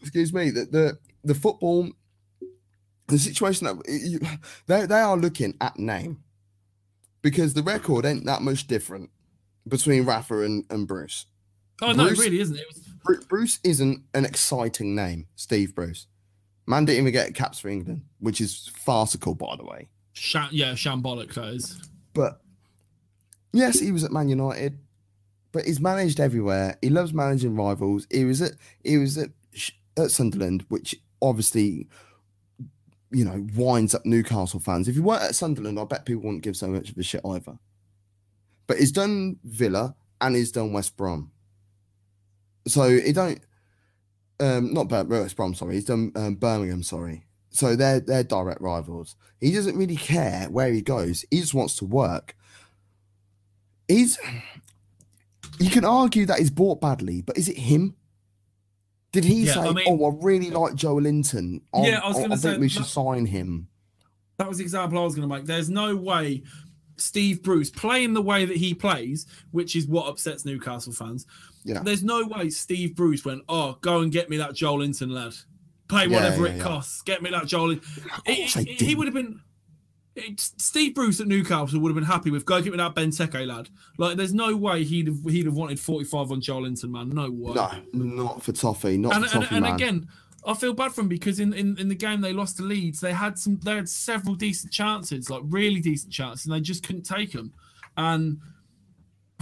excuse me, the the, the football, the situation that you, they they are looking at name because the record ain't that much different between Rafa and, and Bruce. Oh no, it Bruce- really isn't. It was Bruce isn't an exciting name, Steve Bruce. Man didn't even get caps for England, which is farcical, by the way. sha- yeah, shambolic that is. But yes, he was at Man United, but he's managed everywhere. He loves managing rivals. He was at he was at, Sh- at Sunderland, which obviously you know winds up Newcastle fans. If you weren't at Sunderland, I bet people wouldn't give so much of a shit either. But he's done Villa and he's done West Brom, so he don't. Um, not Bir- West Brom, sorry. He's done um, Birmingham, sorry. So they're they're direct rivals. He doesn't really care where he goes. He just wants to work. He's. You can argue that he's bought badly, but is it him? Did he Yeah, say, I mean- "Oh, I really like Joelinton. I, Yeah, I was gonna I think say we should that- sign him." That was the example I was going to make. There's no way Steve Bruce playing the way that he plays, which is what upsets Newcastle fans. Yeah. There's no way Steve Bruce went, "Oh, go and get me that Joelinton lad. Pay Yeah, whatever yeah, it costs. Get me that Joel." Lin-" course He- he, would have been. Steve Bruce at Newcastle would have been happy with go get me that Benteke lad. Like, there's no way he'd have he'd have wanted 45 on Joelinton, man. No way. No, not for Toffee. Not and, for and, Toffee, and man. again, I feel bad for him because in, in, in the game they lost to Leeds, they had some they had several decent chances, like really decent chances, and they just couldn't take them. And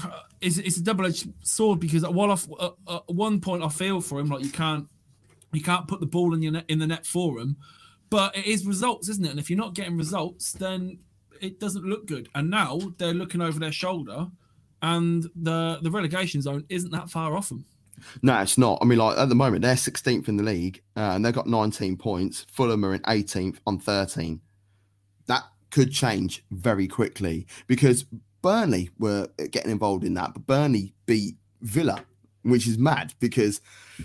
uh, it's, it's a double edged sword because while I f- uh, uh, at one point I feel for him, like you can't you can't put the ball in your net, in the net for him, but it is results, isn't it? And if you're not getting results, then it doesn't look good. And now they're looking over their shoulder, and the the relegation zone isn't that far off them. No, it's not. I mean, like at the moment, they're 16th in the league uh, and they've got 19 points. Fulham are in 18th on 13. That could change very quickly because Burnley were getting involved in that, but Burnley beat Villa, which is mad because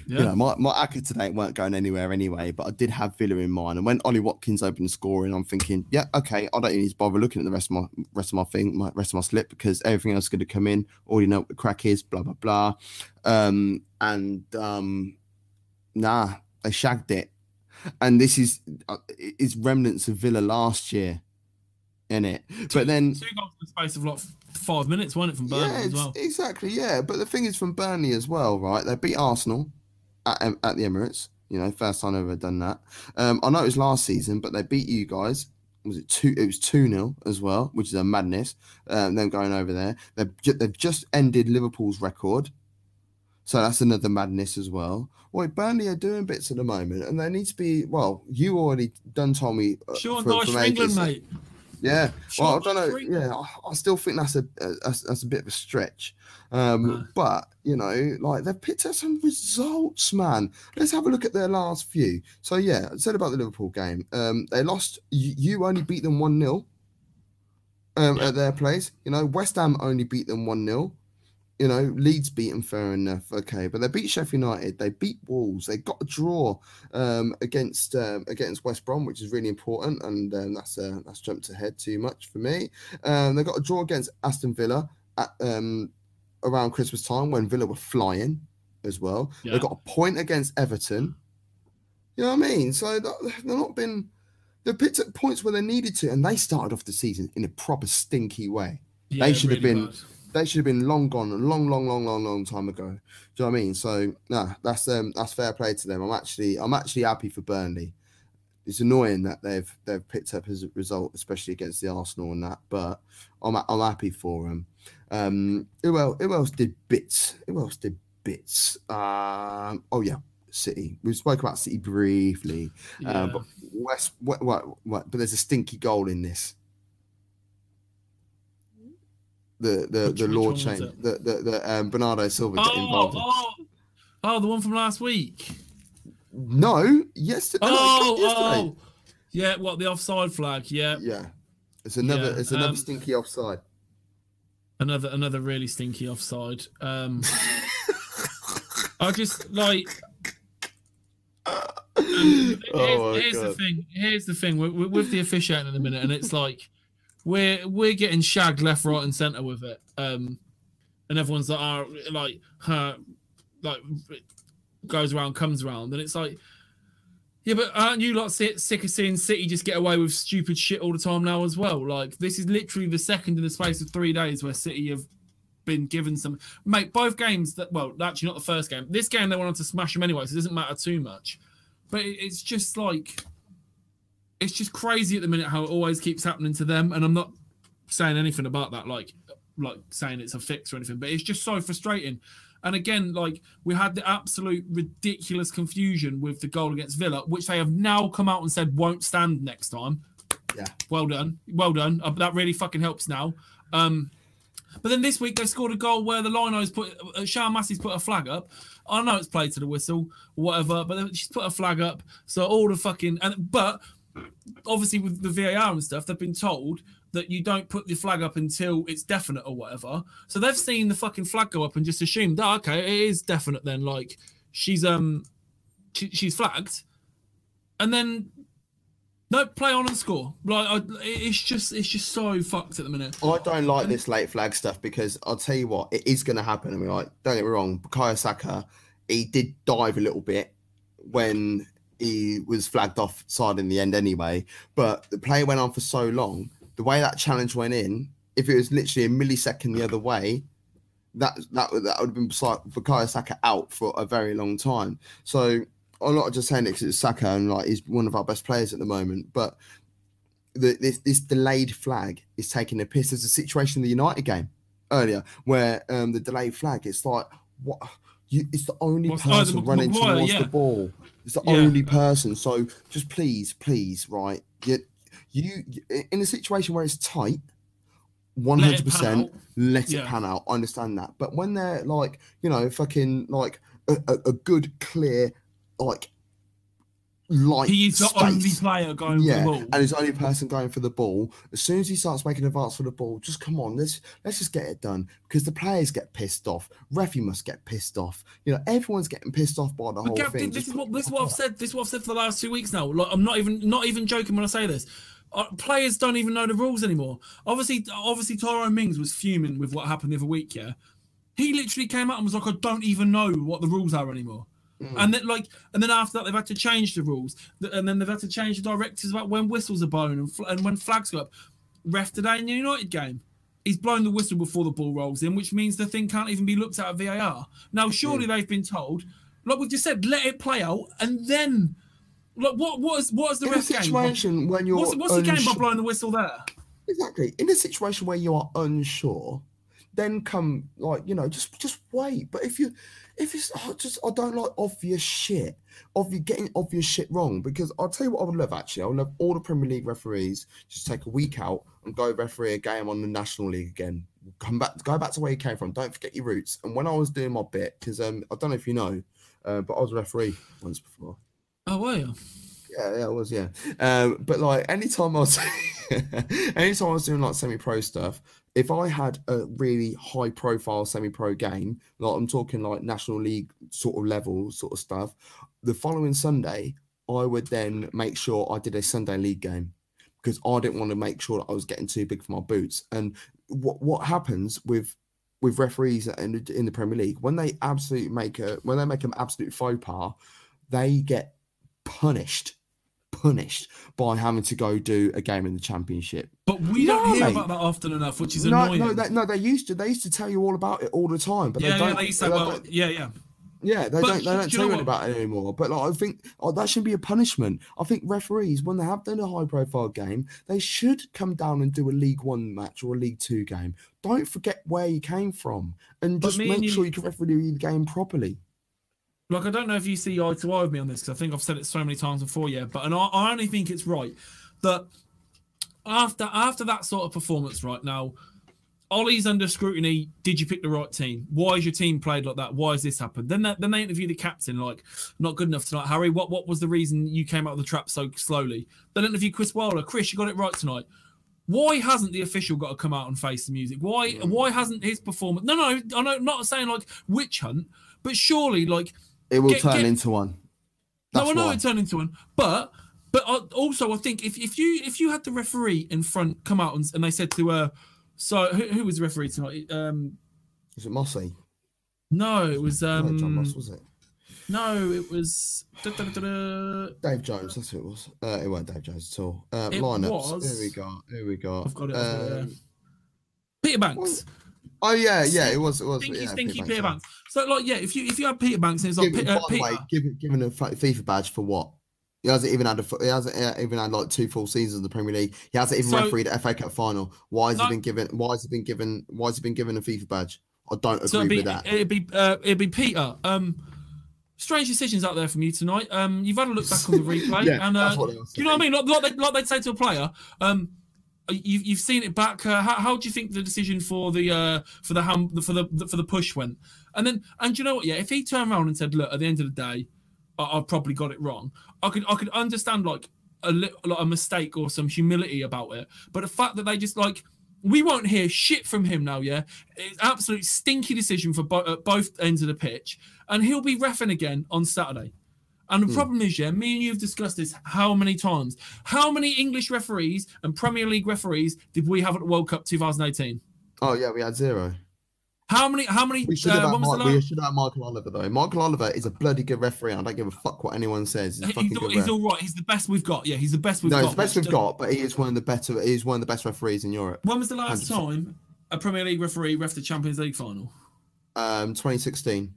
Yeah. you know my, my acca today weren't going anywhere anyway. But I did have Villa in mind, and when Ollie Watkins opened scoring, I'm thinking, yeah, okay, I don't even need to bother looking at the rest of my rest of my thing, my rest of my slip because everything else is going to come in. Already know what the crack is, blah blah blah. Um, and um, nah, they shagged it, and this is uh, is remnants of Villa last year, in it. But then two goals in the space of like five minutes, wasn't it, from Burnley yeah, as well? exactly. Yeah, but the thing is, from Burnley as well, right? They beat Arsenal at, at the Emirates. You know, first time I've ever done that. Um, I know it was last season, but they beat you guys. Was it two? It was two 0 as well, which is a madness. Um, them going over there. They've ju- they've just ended Liverpool's record, so that's another madness as well. Well, Burnley are doing bits at the moment, and they need to be. Well, you already done told me. uh, Sean for- Dyche from England, ages. mate. Yeah, well, I don't know. Yeah, I, I still think that's a, a that's, a bit of a stretch. Um, but you know, like they've picked up some results, man. Let's have a look at their last few. So yeah, I said about the Liverpool game. Um, they lost. You, you only beat them one 0 um, Yeah. at their place. You know, West Ham only beat them one 0 you know, Leeds beat them fair enough, okay, but they beat Sheffield United, they beat Wolves, they got a draw um, against um, against West Brom, which is really important, and um, that's uh, that's jumped ahead too much for me. Um, they got a draw against Aston Villa at um, around Christmas time when Villa were flying as well. Yeah. They got a point against Everton. You know what I mean? So they've not been they've picked up points where they needed to, and they started off the season in a proper stinky way Yeah, should have been- bad. They should have been long gone, a long, long, long, long, long time ago. Do you know what I mean? So nah, that's um that's fair play to them. I'm actually I'm actually happy for Burnley. It's annoying that they've they've picked up as a result, especially against the Arsenal and that. But I'm I'm happy for them. Um, who else? Who else did bits? Who else did bits? Um, oh yeah, City. We spoke about City briefly. Yeah. Uh, but West, what, what, what, but there's a stinky goal in this. The the Which- the which law one change, the the, the um, Bernardo Silva get Oh, involved. in. oh, oh, the one from last week. No, yesterday. no, Oh, yesterday. oh, yeah. What the offside flag? Yeah, Yeah, it's another Yeah, it's another um, stinky offside. another another really stinky offside. Um, I just like. and here's, Oh my here's the thing. Here's the thing with, with, with the officiating in a minute, and it's like we're we're getting shagged left, right, and centre with it. Um, and everyone's like, are like, her, like goes around, comes around, and it's like. Yeah, but aren't you lot sick, sick of seeing City just get away with stupid shit all the time now as well? Like this is literally the second in the space of three days where City have been given some. Mate, both games that well, actually not the first game. This game they wanted to smash them anyway, so it doesn't matter too much. But it's just like it's just crazy at the minute how it always keeps happening to them, and I'm not saying anything about that, like like saying it's a fix or anything, but it's just so frustrating. And again, like we had the absolute ridiculous confusion with the goal against Villa, which they have now come out and said won't stand next time. Yeah. Well done, well done. Uh, that really fucking helps now. Um, but then this week they scored a goal where the Linos put uh, Sian Massey's put a flag up. I know it's played to the whistle, whatever, but then she's put a flag up. So all the fucking and but obviously with the VAR and stuff, they've been told that you don't put the flag up until it's definite or whatever. So they've seen the fucking flag go up and just assumed, oh, okay, it is definite then. Like she's um she, she's flagged, and then no play on and score. Like I, it's just it's just so fucked at the minute. I don't like this late flag stuff because I'll tell you what, it is going to happen. I mean, like, don't get me wrong, Bukayo Saka, he did dive a little bit when he was flagged offside in the end anyway. But the play went on for so long. The way that challenge went in, if it was literally a millisecond the other way, that that would- that would have been Bukayo Saka out for a very long time. So I'm not just saying it 'cause it's Saka and like he's one of our best players at the moment, but the, this this delayed flag is taking a piss. There's a situation in the United game earlier where um, the delayed flag. It's like what you. It's the only Well, person running Maguire, towards yeah. the ball. It's the Yeah. only person. So just please, please, right? You, you in a situation where it's tight. One Let it hundred pan percent, out. let it pan out. I understand that, but when they're like, you know, fucking like a, a, a good, clear, like light. He is the only player going Yeah, for the ball. and he's the only person going for the ball. As soon as he starts making advance for the ball, just come on, let's let's just get it done because the players get pissed off. Referee must get pissed off. You know, everyone's getting pissed off by the But whole Gav, thing. this Just is what this is what I've said. This is what I've said for the last two weeks now. Like I'm not even not even joking when I say this. Uh, players don't even know the rules anymore. Obviously, obviously Tyrone Mings was fuming with what happened the other week. Yeah, he literally came out and was like, "I don't even know what the rules are anymore." Mm. And then like, and then after that, they've had to change the rules, and then they've had to change the directives about when whistles are blown and, fl- and when flags go up. Ref today in the United game, he's blown the whistle before the ball rolls in, which means the thing can't even be looked at at VAR. Now, surely they've been told, like we've just said, let it play out, and then, like, what what is what is the in a ref game? situation when you're What's, what's the game by blowing the whistle there? exactly in a situation where you are unsure, then come like you know just just wait. But if you if it's I just I don't like obvious shit, obvious getting obvious shit wrong because I'll tell you what I would love actually I would love all the Premier League referees just take a week out and go referee a game on the National League again. Come back, go back to where you came from. Don't forget your roots. And when I was doing my bit, because um, I don't know if you know, uh, but I was a referee once before. Oh, were you? Yeah, yeah, it was, yeah. Um, but like anytime I was anytime I was doing like semi-pro stuff, if I had a really high profile semi-pro game, like I'm talking like national league sort of level sort of stuff, the following Sunday, I would then make sure I did a Sunday league game because I didn't want to make sure that I was getting too big for my boots. And what what happens with with referees in in the Premier League when they absolutely make a when they make an absolute faux pas, they get punished punished by having to go do a game in the championship. But we No, don't hear mate. about that often enough, which is No, annoying. no, they, no, they used to. They used to tell you all about it all the time, but yeah, they don't. they used to they well, don't- yeah, yeah. yeah, they But don't. They do don't you tell you about it anymore. But like, I think oh, that should be a punishment. I think referees, when they have done a high-profile game, they should come down and do a League One match or a League Two game. Don't forget where you came from, and But just make and you- sure you can referee the game properly. Like I don't know if you see eye to eye with me on this because I think I've said it so many times before, yeah. But and I, I only think it's right that after after that sort of performance right now, Ollie's under scrutiny. Did you pick the right team? Why is your team played like that? Why has this happened? Then that, then they interview the captain, like, not good enough tonight. Harry, what, what was the reason you came out of the trap so slowly? Then interview Chris Wilder. Chris, you got it right tonight. Why hasn't the official got to come out and face the music? Why mm. why hasn't his performance? No, no, I know, I'm not saying like witch hunt, but surely like It will Get- turn get- into one. That's no, I know why. it turned into one, but but also I think if, if you if you had the referee in front come out and, and they said to her, so who, who was the referee tonight? Um, Was it Mossy? no, it was no, Jon um Moss, was it? no, it was da, da, da, da, da. Dave Jones, that's who it was. Uh, it wasn't Dave Jones at all. Uh, It lineups. was- Here we go. Here we go. I've got it. I've got it, Um. Peter Bankes. Oh yeah, yeah, it was. It was. Stinky, yeah, stinky Peter Peter yeah. Bankes. So like yeah, if you if you had Peter Bankes it's like Give, uh, Peter, way, give, given a FIFA badge for what? He hasn't even had a. He hasn't uh, even had like two full seasons in the Premier League. He hasn't even So- refereed the FA Cup final. Why has No. he been given? Why has he been given? Why has he been given a FIFA badge? I don't agree so it'd be with that. it'd be uh, it'd be Peter. Um, strange decisions out there from you tonight. Um, you've had a look back on the replay, Yeah, and uh, that's what they you know what I mean? Like, like, they, like they'd say to a player, um, you've, you've seen it back. Uh, how, how do you think the decision for the uh, for the for the for the push went? And then and you know what? Yeah, if he turned around and said, "Look, at the end of the day, I, I probably got it wrong," I could I could understand like a like a mistake or some humility about it. But the fact that they just like. We won't hear shit from him now, yeah? It's absolute stinky decision for bo- both ends of the pitch. And he'll be refing again on Saturday. And the problem is, yeah, me and you have discussed this how many times? How many English referees and Premier League referees did we have at the World Cup 2018? Oh yeah, we had zero. How many? How many? We should uh, have Mark, we should have Michael Oliver though. Michael Oliver is a bloody good referee. I don't give a fuck what anyone says. He's a fucking He's, all, he's all right. He's the best we've got. Yeah, he's the best we've No, got. it's the best we've got, but he is one of the better. He is one of the best referees in Europe. When was the last 100%. time a Premier League referee ref the Champions League final? Um, 2016.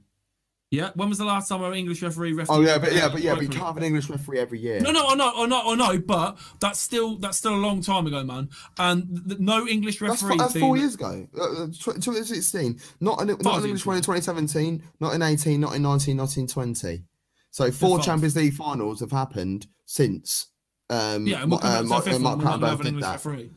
Yeah. When was the last time an English referee ref? Oh yeah, but yeah, uh, but yeah, but you can't have an English referee every year. No, no, I know, I know, I know, but that's still that's still a long time ago, man. And th- no English That's, referee. fo- that's four years ago. Uh, uh, tw- 2016. Not an, not an English one in 2017. Not in 18. Not in 19. Not in 20. So four. Champions League finals have happened since. Um, Yeah, and we'll uh, come Ma- back uh, Mark one. We'll Clattenburg have an did that. referee.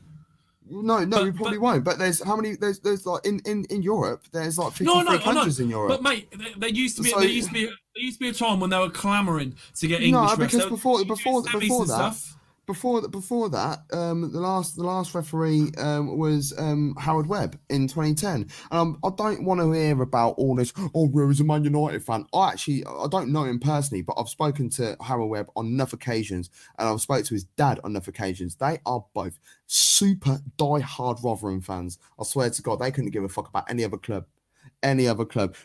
No, no, But- we probably but- won't. But there's how many? There's there's like in in in Europe. There's like 53 No, no, countries in Europe. But mate, there, there used to be So- there used to be there used to be a time when they were clamouring to get English no, because before before before that, stuff. Before before that, um, the last the last referee um, was um, Howard Webb in 2010. Um, I don't want to hear about all this. Oh, is a Man United fan? I actually I don't know him personally, but I've spoken to Howard Webb on enough occasions, and I've spoken to his dad on enough occasions. They are both super die-hard Rotherham fans. I swear to God, they couldn't give a fuck about any other club, any other club.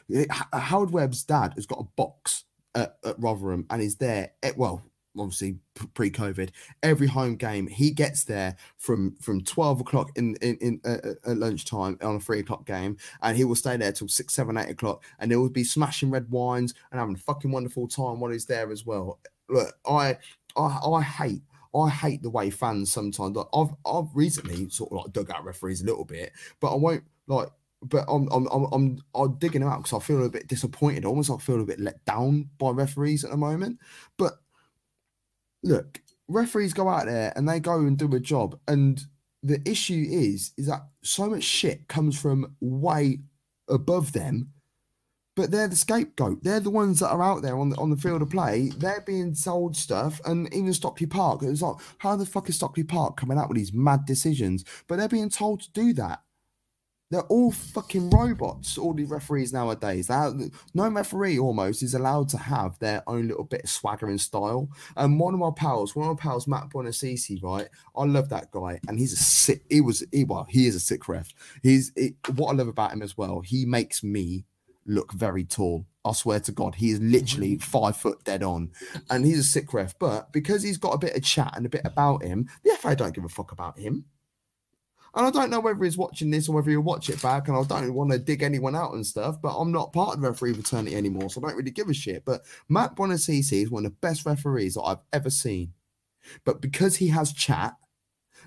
Howard Webb's dad has got a box at, at Rotherham and is there. At, well, obviously pre-COVID, every home game he gets there from from 12 o'clock in in, in uh, uh, at lunchtime on a three o'clock game and he will stay there till six seven eight o'clock and they will be smashing red wines and having a fucking wonderful time while he's there as well look i i, I hate I hate the way fans sometimes. Like I've I've recently sort of like dug out referees a little bit, but I won't like. But I'm I'm I'm I'm, I'm digging them out because I feel a bit disappointed. Almost I feel a bit let down by referees at the moment. But look, referees go out there and they go and do a job, and the issue is is that so much shit comes from way above them, but they're the scapegoat. They're the ones that are out there on the on the field of play. They're being sold stuff, and even Stockley Park. It was like, how the fuck is Stockley Park coming out with these mad decisions? But they're being told to do that. They're all fucking robots. All the referees nowadays. Have- no referee almost is allowed to have their own little bit of swagger and style. And one of my pals, one of my pals, Matt Bonacici, right? I love that guy, and he's a sick. He was, he, well, he is a sick ref. He's it, what I love about him as well. He makes me look very tall. I swear to God, he is literally mm-hmm. five foot dead on, and he's a sick ref. But because he's got a bit of chat and a bit about him, the FA don't give a fuck about him. And I don't know whether he's watching this or whether he'll watch it back. And I don't want to dig anyone out and stuff, but I'm not part of the referee fraternity anymore, so I don't really give a shit. But Matt Bonacici is one of the best referees that I've ever seen. But because he has chat,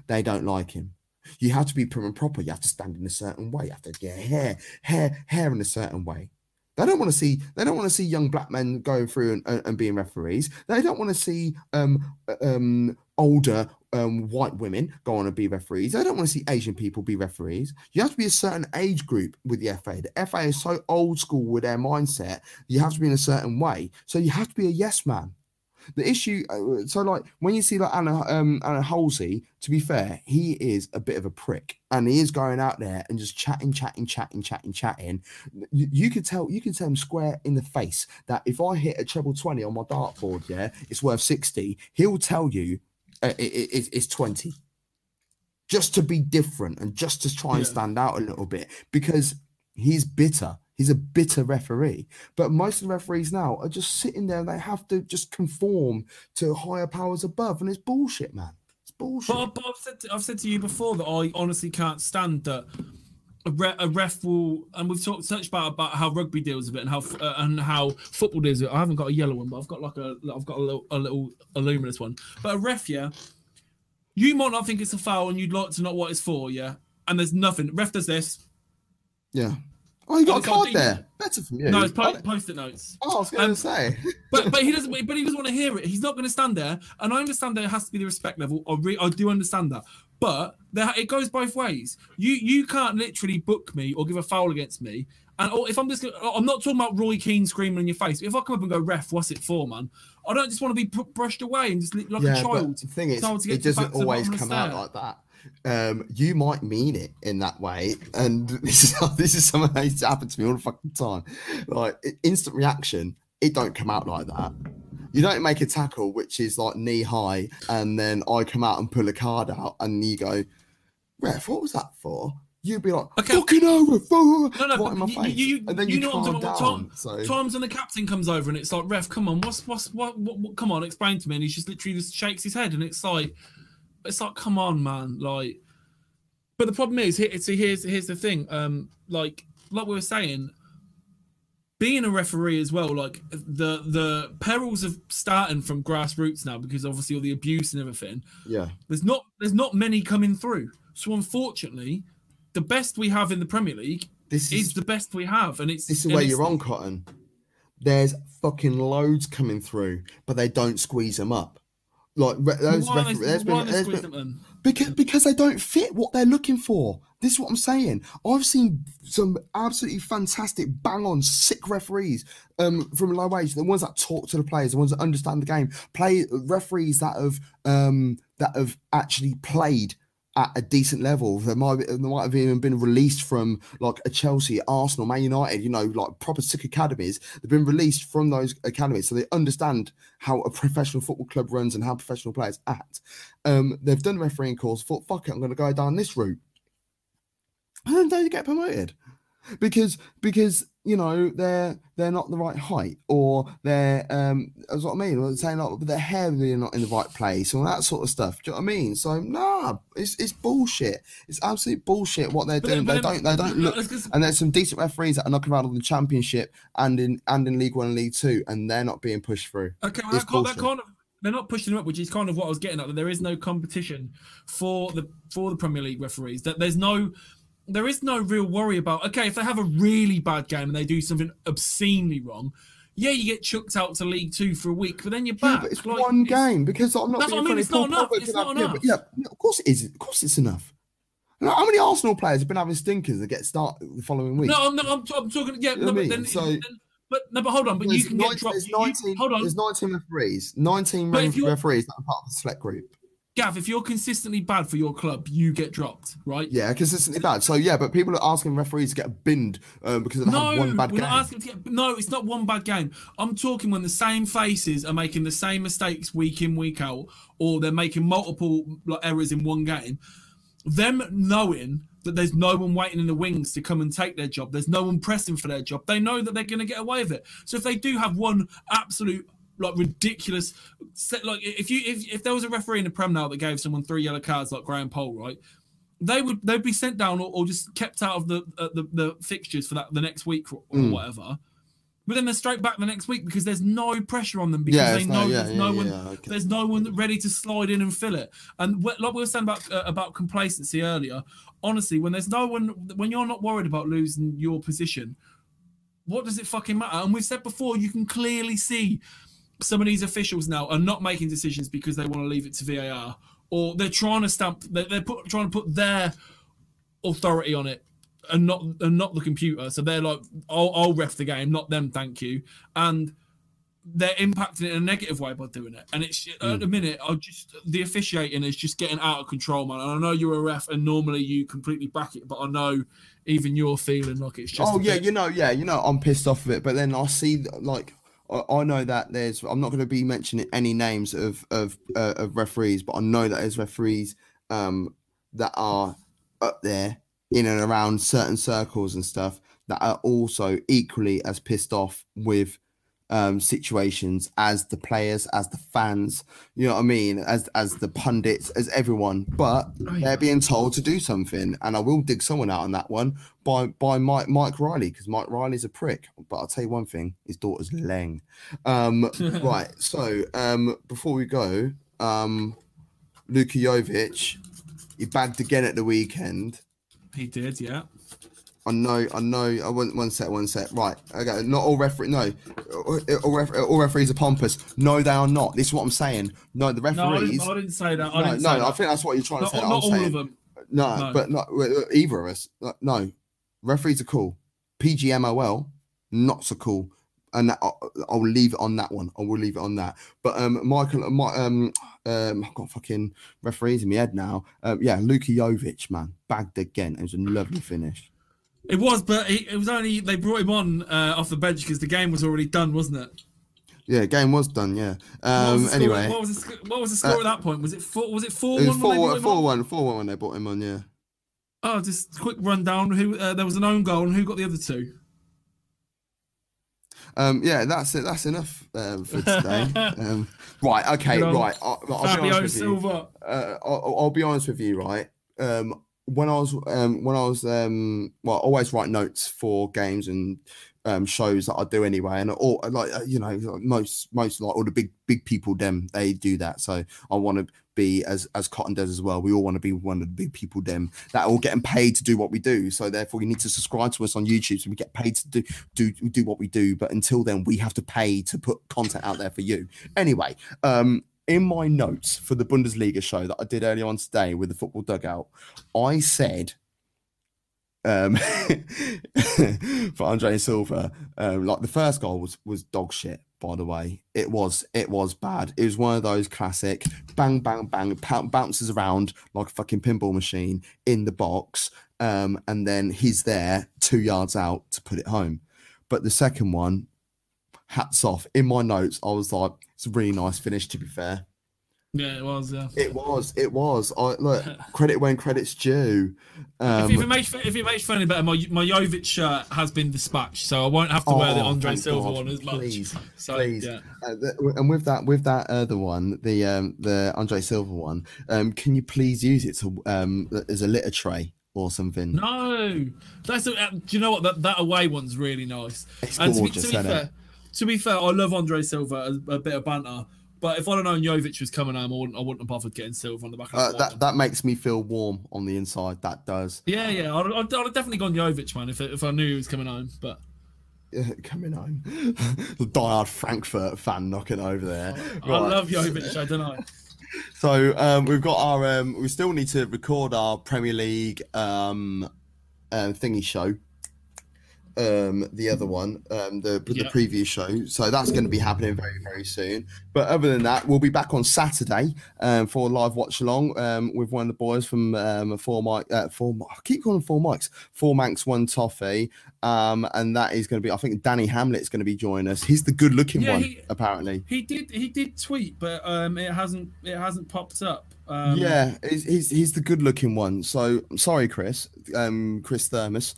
they don't like him. You have to be prim and proper. You have to stand in a certain way. You have to get hair, hair, hair in a certain way. They don't want to see. They don't want to see young black men going through and, and, and being referees. They don't want to see um uh, um older um, white women go on to be referees. They don't want to see Asian people be referees. You have to be a certain age group with the FA. The FA is so old school with their mindset. You have to be in a certain way. So you have to be a yes man. The issue, uh, so like when you see like Anna, um, Anna Halsey, to be fair, he is a bit of a prick, and he is going out there and just chatting, chatting, chatting, chatting, chatting. You, you could tell, you can tell him square in the face that if I hit a treble twenty on my dartboard, yeah, it's worth sixty. He'll tell you uh, it, it, it's twenty, just to be different and just to try and Yeah. stand out a little bit because he's bitter. He's a bitter referee. But most of the referees now are just sitting there and they have to just conform to higher powers above. And it's bullshit, man. It's bullshit. But, but I've, said to, I've said to you before that I honestly can't stand that a, re, a ref will, and we've talked such about about how rugby deals with it and how uh, and how football deals with it. I haven't got a yellow one, but I've got like a I've got a little a little a luminous one. But a ref, yeah, you might not think it's a foul, and you'd like to know what it's for, yeah. And there's nothing. Ref does this. yeah. Oh, you got a it's got card there. Better from you. No, it's I- po- post-it notes. oh, I was going to um, say. but but he doesn't but he doesn't want to hear it. He's not going to stand there, and I understand there has to be the respect level. I re- I do understand that, but there, it goes both ways. You you can't literally book me or give a foul against me. And if I'm just, gonna, I'm not talking about Roy Keane screaming in your face. If I come up and go, ref, what's it for, man? I don't just want to be brushed away and just li- like a yeah, child. but the thing is, it doesn't always come out like that. Um, you might mean it in that way, and this is this is something that used to happen to me all the fucking time. Like instant reaction, it don't come out like that. You don't make a tackle which is like knee high, and then I come out and pull a card out, and you go, "Ref, what was that for?" You'd be like, Okay. "Fucking over, No, no, right in my you- face," you, you, and then you you, know what I'm down. about. So Times when the captain comes over and it's like, ref, come on, what's what's what, what, what come on, explain to me, and he just literally just shakes his head, and it's like, it's like, come on, man, like. But the problem is, here, see, here's here's the thing, um, like like we were saying, being a referee as well, like the the perils of starting from grassroots now, because obviously all the abuse and everything. yeah, There's not there's not many coming through. So unfortunately, the best we have in the Premier League this is is the best we have, and it's This is where you're on, Cotton. There's fucking loads coming through, but they don't squeeze them up. Like re- those refer- there's why been, there's been? Because because they don't fit what they're looking for. This is what I'm saying. I've seen some absolutely fantastic, bang on, sick referees um, from low wage. The ones that talk to the players, the ones that understand the game. Play referees that have um, that have actually played at a decent level. They might they might have even been released from like a Chelsea, Arsenal, Man United. You know, like proper sick academies. They've been released from those academies, so they understand how a professional football club runs and how professional players act. Um, they've done refereeing course. Thought, fuck it, I'm going to go down this route, and then they get promoted because because you know they're they're not the right height or they're um that's what I mean. Or saying like their hair really not in the right place all that sort of stuff. Do you know what I mean? So nah, it's it's bullshit. It's absolute bullshit what they're But doing. then- They don't they don't look. And there's some decent referees that are knocking around on the championship and in and in League One and League Two, and they're not being pushed through. Okay, well, that kind of they're not pushing them up, which is kind of what I was getting at. That there is no competition for the for the Premier League referees. That there's no there is no real worry about. Okay, if they have a really bad game and they do something obscenely wrong, yeah, you get chucked out to League Two for a week, but then you're Yeah, back. but it's Like, one it's- game because I'm not. That's what I mean, it's not enough, it's not enough. Yeah, yeah, of course it is. Of course it's enough. Like, How many Arsenal players have been having stinkers that get started the following week? No, I'm, not, I'm, I'm talking. Yeah, You no, know I but mean? then, So- then- but no, but hold on. But There's you can 19 get dropped. There's you- you- 19, hold on, There's 19 referees. 19 But you're- referees that are part of the select group. Gav. If you're consistently bad for your club, you get dropped, right? Yeah, consistently bad. So yeah, but people are asking referees to get binned um, because they No, have one bad we're game. not asking to get. No, it's not one bad game. I'm talking when the same faces are making the same mistakes week in week out, or they're making multiple like, errors in one game. Them knowing that there's no one waiting in the wings to come and take their job, there's no one pressing for their job. They know that they're going to get away with it. So if they do have one absolute like ridiculous like if you if, if there was a referee in the Prem now that gave someone three yellow cards like Graham Poll, right? they would they'd be sent down or, or just kept out of the, uh, the the fixtures for that the next week or, or Mm. whatever. But then they're straight back the next week because there's no pressure on them because Yeah, they know no- yeah, there's yeah, no one okay. there's no one ready to slide in and fill it. And like we were saying about uh, about complacency earlier, honestly, when there's no one when you're not worried about losing your position, what does it fucking matter? And we've said before, you can clearly see some of these officials now are not making decisions because they want to leave it to VAR, or they're trying to stamp, they're, they're put, trying to put their authority on it and not and not the computer. So they're like, I'll, I'll ref the game, not them, thank you. And they're impacting it in a negative way by doing it. And it's at the hmm. minute, I just the officiating is just getting out of control, man. And I know you're a ref, and normally you completely back it, but I know even you're feeling like it's just. Oh yeah, bit- you know, yeah, you know, I'm pissed off of it. But then I see like I, know that there's. I'm not going to be mentioning any names of of uh, of referees, but I know that there's referees um that are up there in and around certain circles and stuff that are also equally as pissed off with um situations as the players as the fans you know what i mean? As as the pundits as everyone. But Oh, yeah. they're being told to do something and i will dig someone out on that one by by mike mike riley because mike riley's a prick. But i'll tell you one thing his daughter's leng. Um right so um before we go um luka jovic he bagged again at the weekend. He did, yeah. I know, I know. I want one set, one set. Right, okay. Not all referee. No, all, all, ref, all referees are pompous. No, they are not. This is what I'm saying. No, the No, I referees. didn't, I didn't say that. I no, didn't no, say I think that's what you're trying not, to say. not all saying. of them. No, No. but not either of us. No, No, referees are cool. PGMOL, not so cool. And that, I'll, I'll leave it on that one. I will leave it on that. But um, Michael, my, um, um, I've got fucking referees in my head now. Um, yeah, Luka Jovic, man, bagged again. It was a lovely finish. It was, but he, it was only they brought him on uh, off the bench because the game was already done, wasn't it? Yeah, game was done. Yeah. What Um. score- Anyway, what was the sc- what was the score Uh, at that point? Was it four? Was it four it was one? when they four, brought him four on? one, four one when they brought him on. Yeah. Oh, just a quick rundown. Who uh, there was an own goal and who got the other two? Um. Yeah. That's it. That's enough um, for today. um. Right. Okay. Right. I'll, I'll be honest with you. Silva. uh, I'll, I'll be honest with you, right? Um, when I was um, when I was um, well, I always write notes for games and um, shows that I do anyway, and all like uh, you know most most like all the big big people them they do that. So I want to be as as Cotton does as well. We all want to be one of the big people them that are all getting paid to do what we do. So therefore, you need to subscribe to us on YouTube so we get paid to do do do what we do. But until then, we have to pay to put content out there for you. Anyway, um, in my notes for the Bundesliga show that I did earlier on today with the football dugout, I said um for Andre Silva, um, like the first goal was was dog shit, by the way. It was it was bad. It was one of those classic bang bang bang bounces around like a fucking pinball machine in the box. Um, and then he's there two yards out to put it home. But the second one, hats off. In my notes, I was like, it's a really nice finish to be fair. Yeah, it was. Yeah. It was, it was. I look credit when credit's due. Um, if, if it makes if it makes you feel any better, my my Jovic shirt has been dispatched, so I won't have to wear the Oh, Andre Silva God. one as much. Please, so, please. Yeah. Uh, th- and with that, with that other one, the um, the Andre Silva one, um, can you please use it to um as a litter tray or something? No, that's a, uh, do you know what that, that away one's really nice. It's and to be, gorgeous, to be fair, to be fair, I love Andre Silva a, a bit of banter. But if I'd have known Jovic was coming home, I wouldn't, I wouldn't have bothered getting Silva on the back of Uh, that. that that makes me feel warm on the inside. That does. Yeah, yeah, I'd, I'd, I'd have definitely gone Jovic, man, if if I knew he was coming home. But Coming home, the diehard Frankfurt fan knocking over there. I Right. love Jovic. I don't know. So um, we've got our um, we still need to record our Premier League um, uh, thingy show. Um, the other one, um, the the preview show. So that's going to be happening very very soon. But other than that, we'll be back on Saturday um, for a live watch along um, with one of the boys from um, four mic uh, four. I keep calling four mics. Four Manx, one toffee. Um, and that is going to be. I think Danny Hamlet's going to be joining us. He's the good looking Yeah, one, he- apparently. He did he did tweet, but um, it hasn't it hasn't popped up. Um, yeah, he's, he's he's the good looking one. So sorry, Chris. Um, Chris Thermos.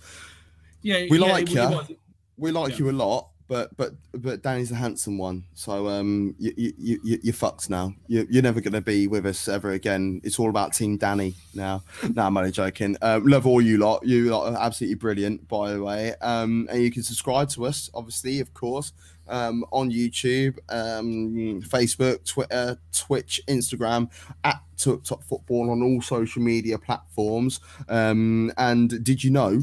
Yeah, We yeah, like it- it ya. was. We like Yeah. you a lot, but but but Danny's the handsome one. So um, you you you you- you're fucked now. You you're never gonna be with us ever again. It's all about Team Danny now. no, I'm only joking. Um, love all you lot. You lot are absolutely brilliant, by the way. Um, and you can subscribe to us, obviously, of course. Um, on YouTube, um, Facebook, Twitter, Twitch, Instagram, at Top Football on all social media platforms. Um, and did you know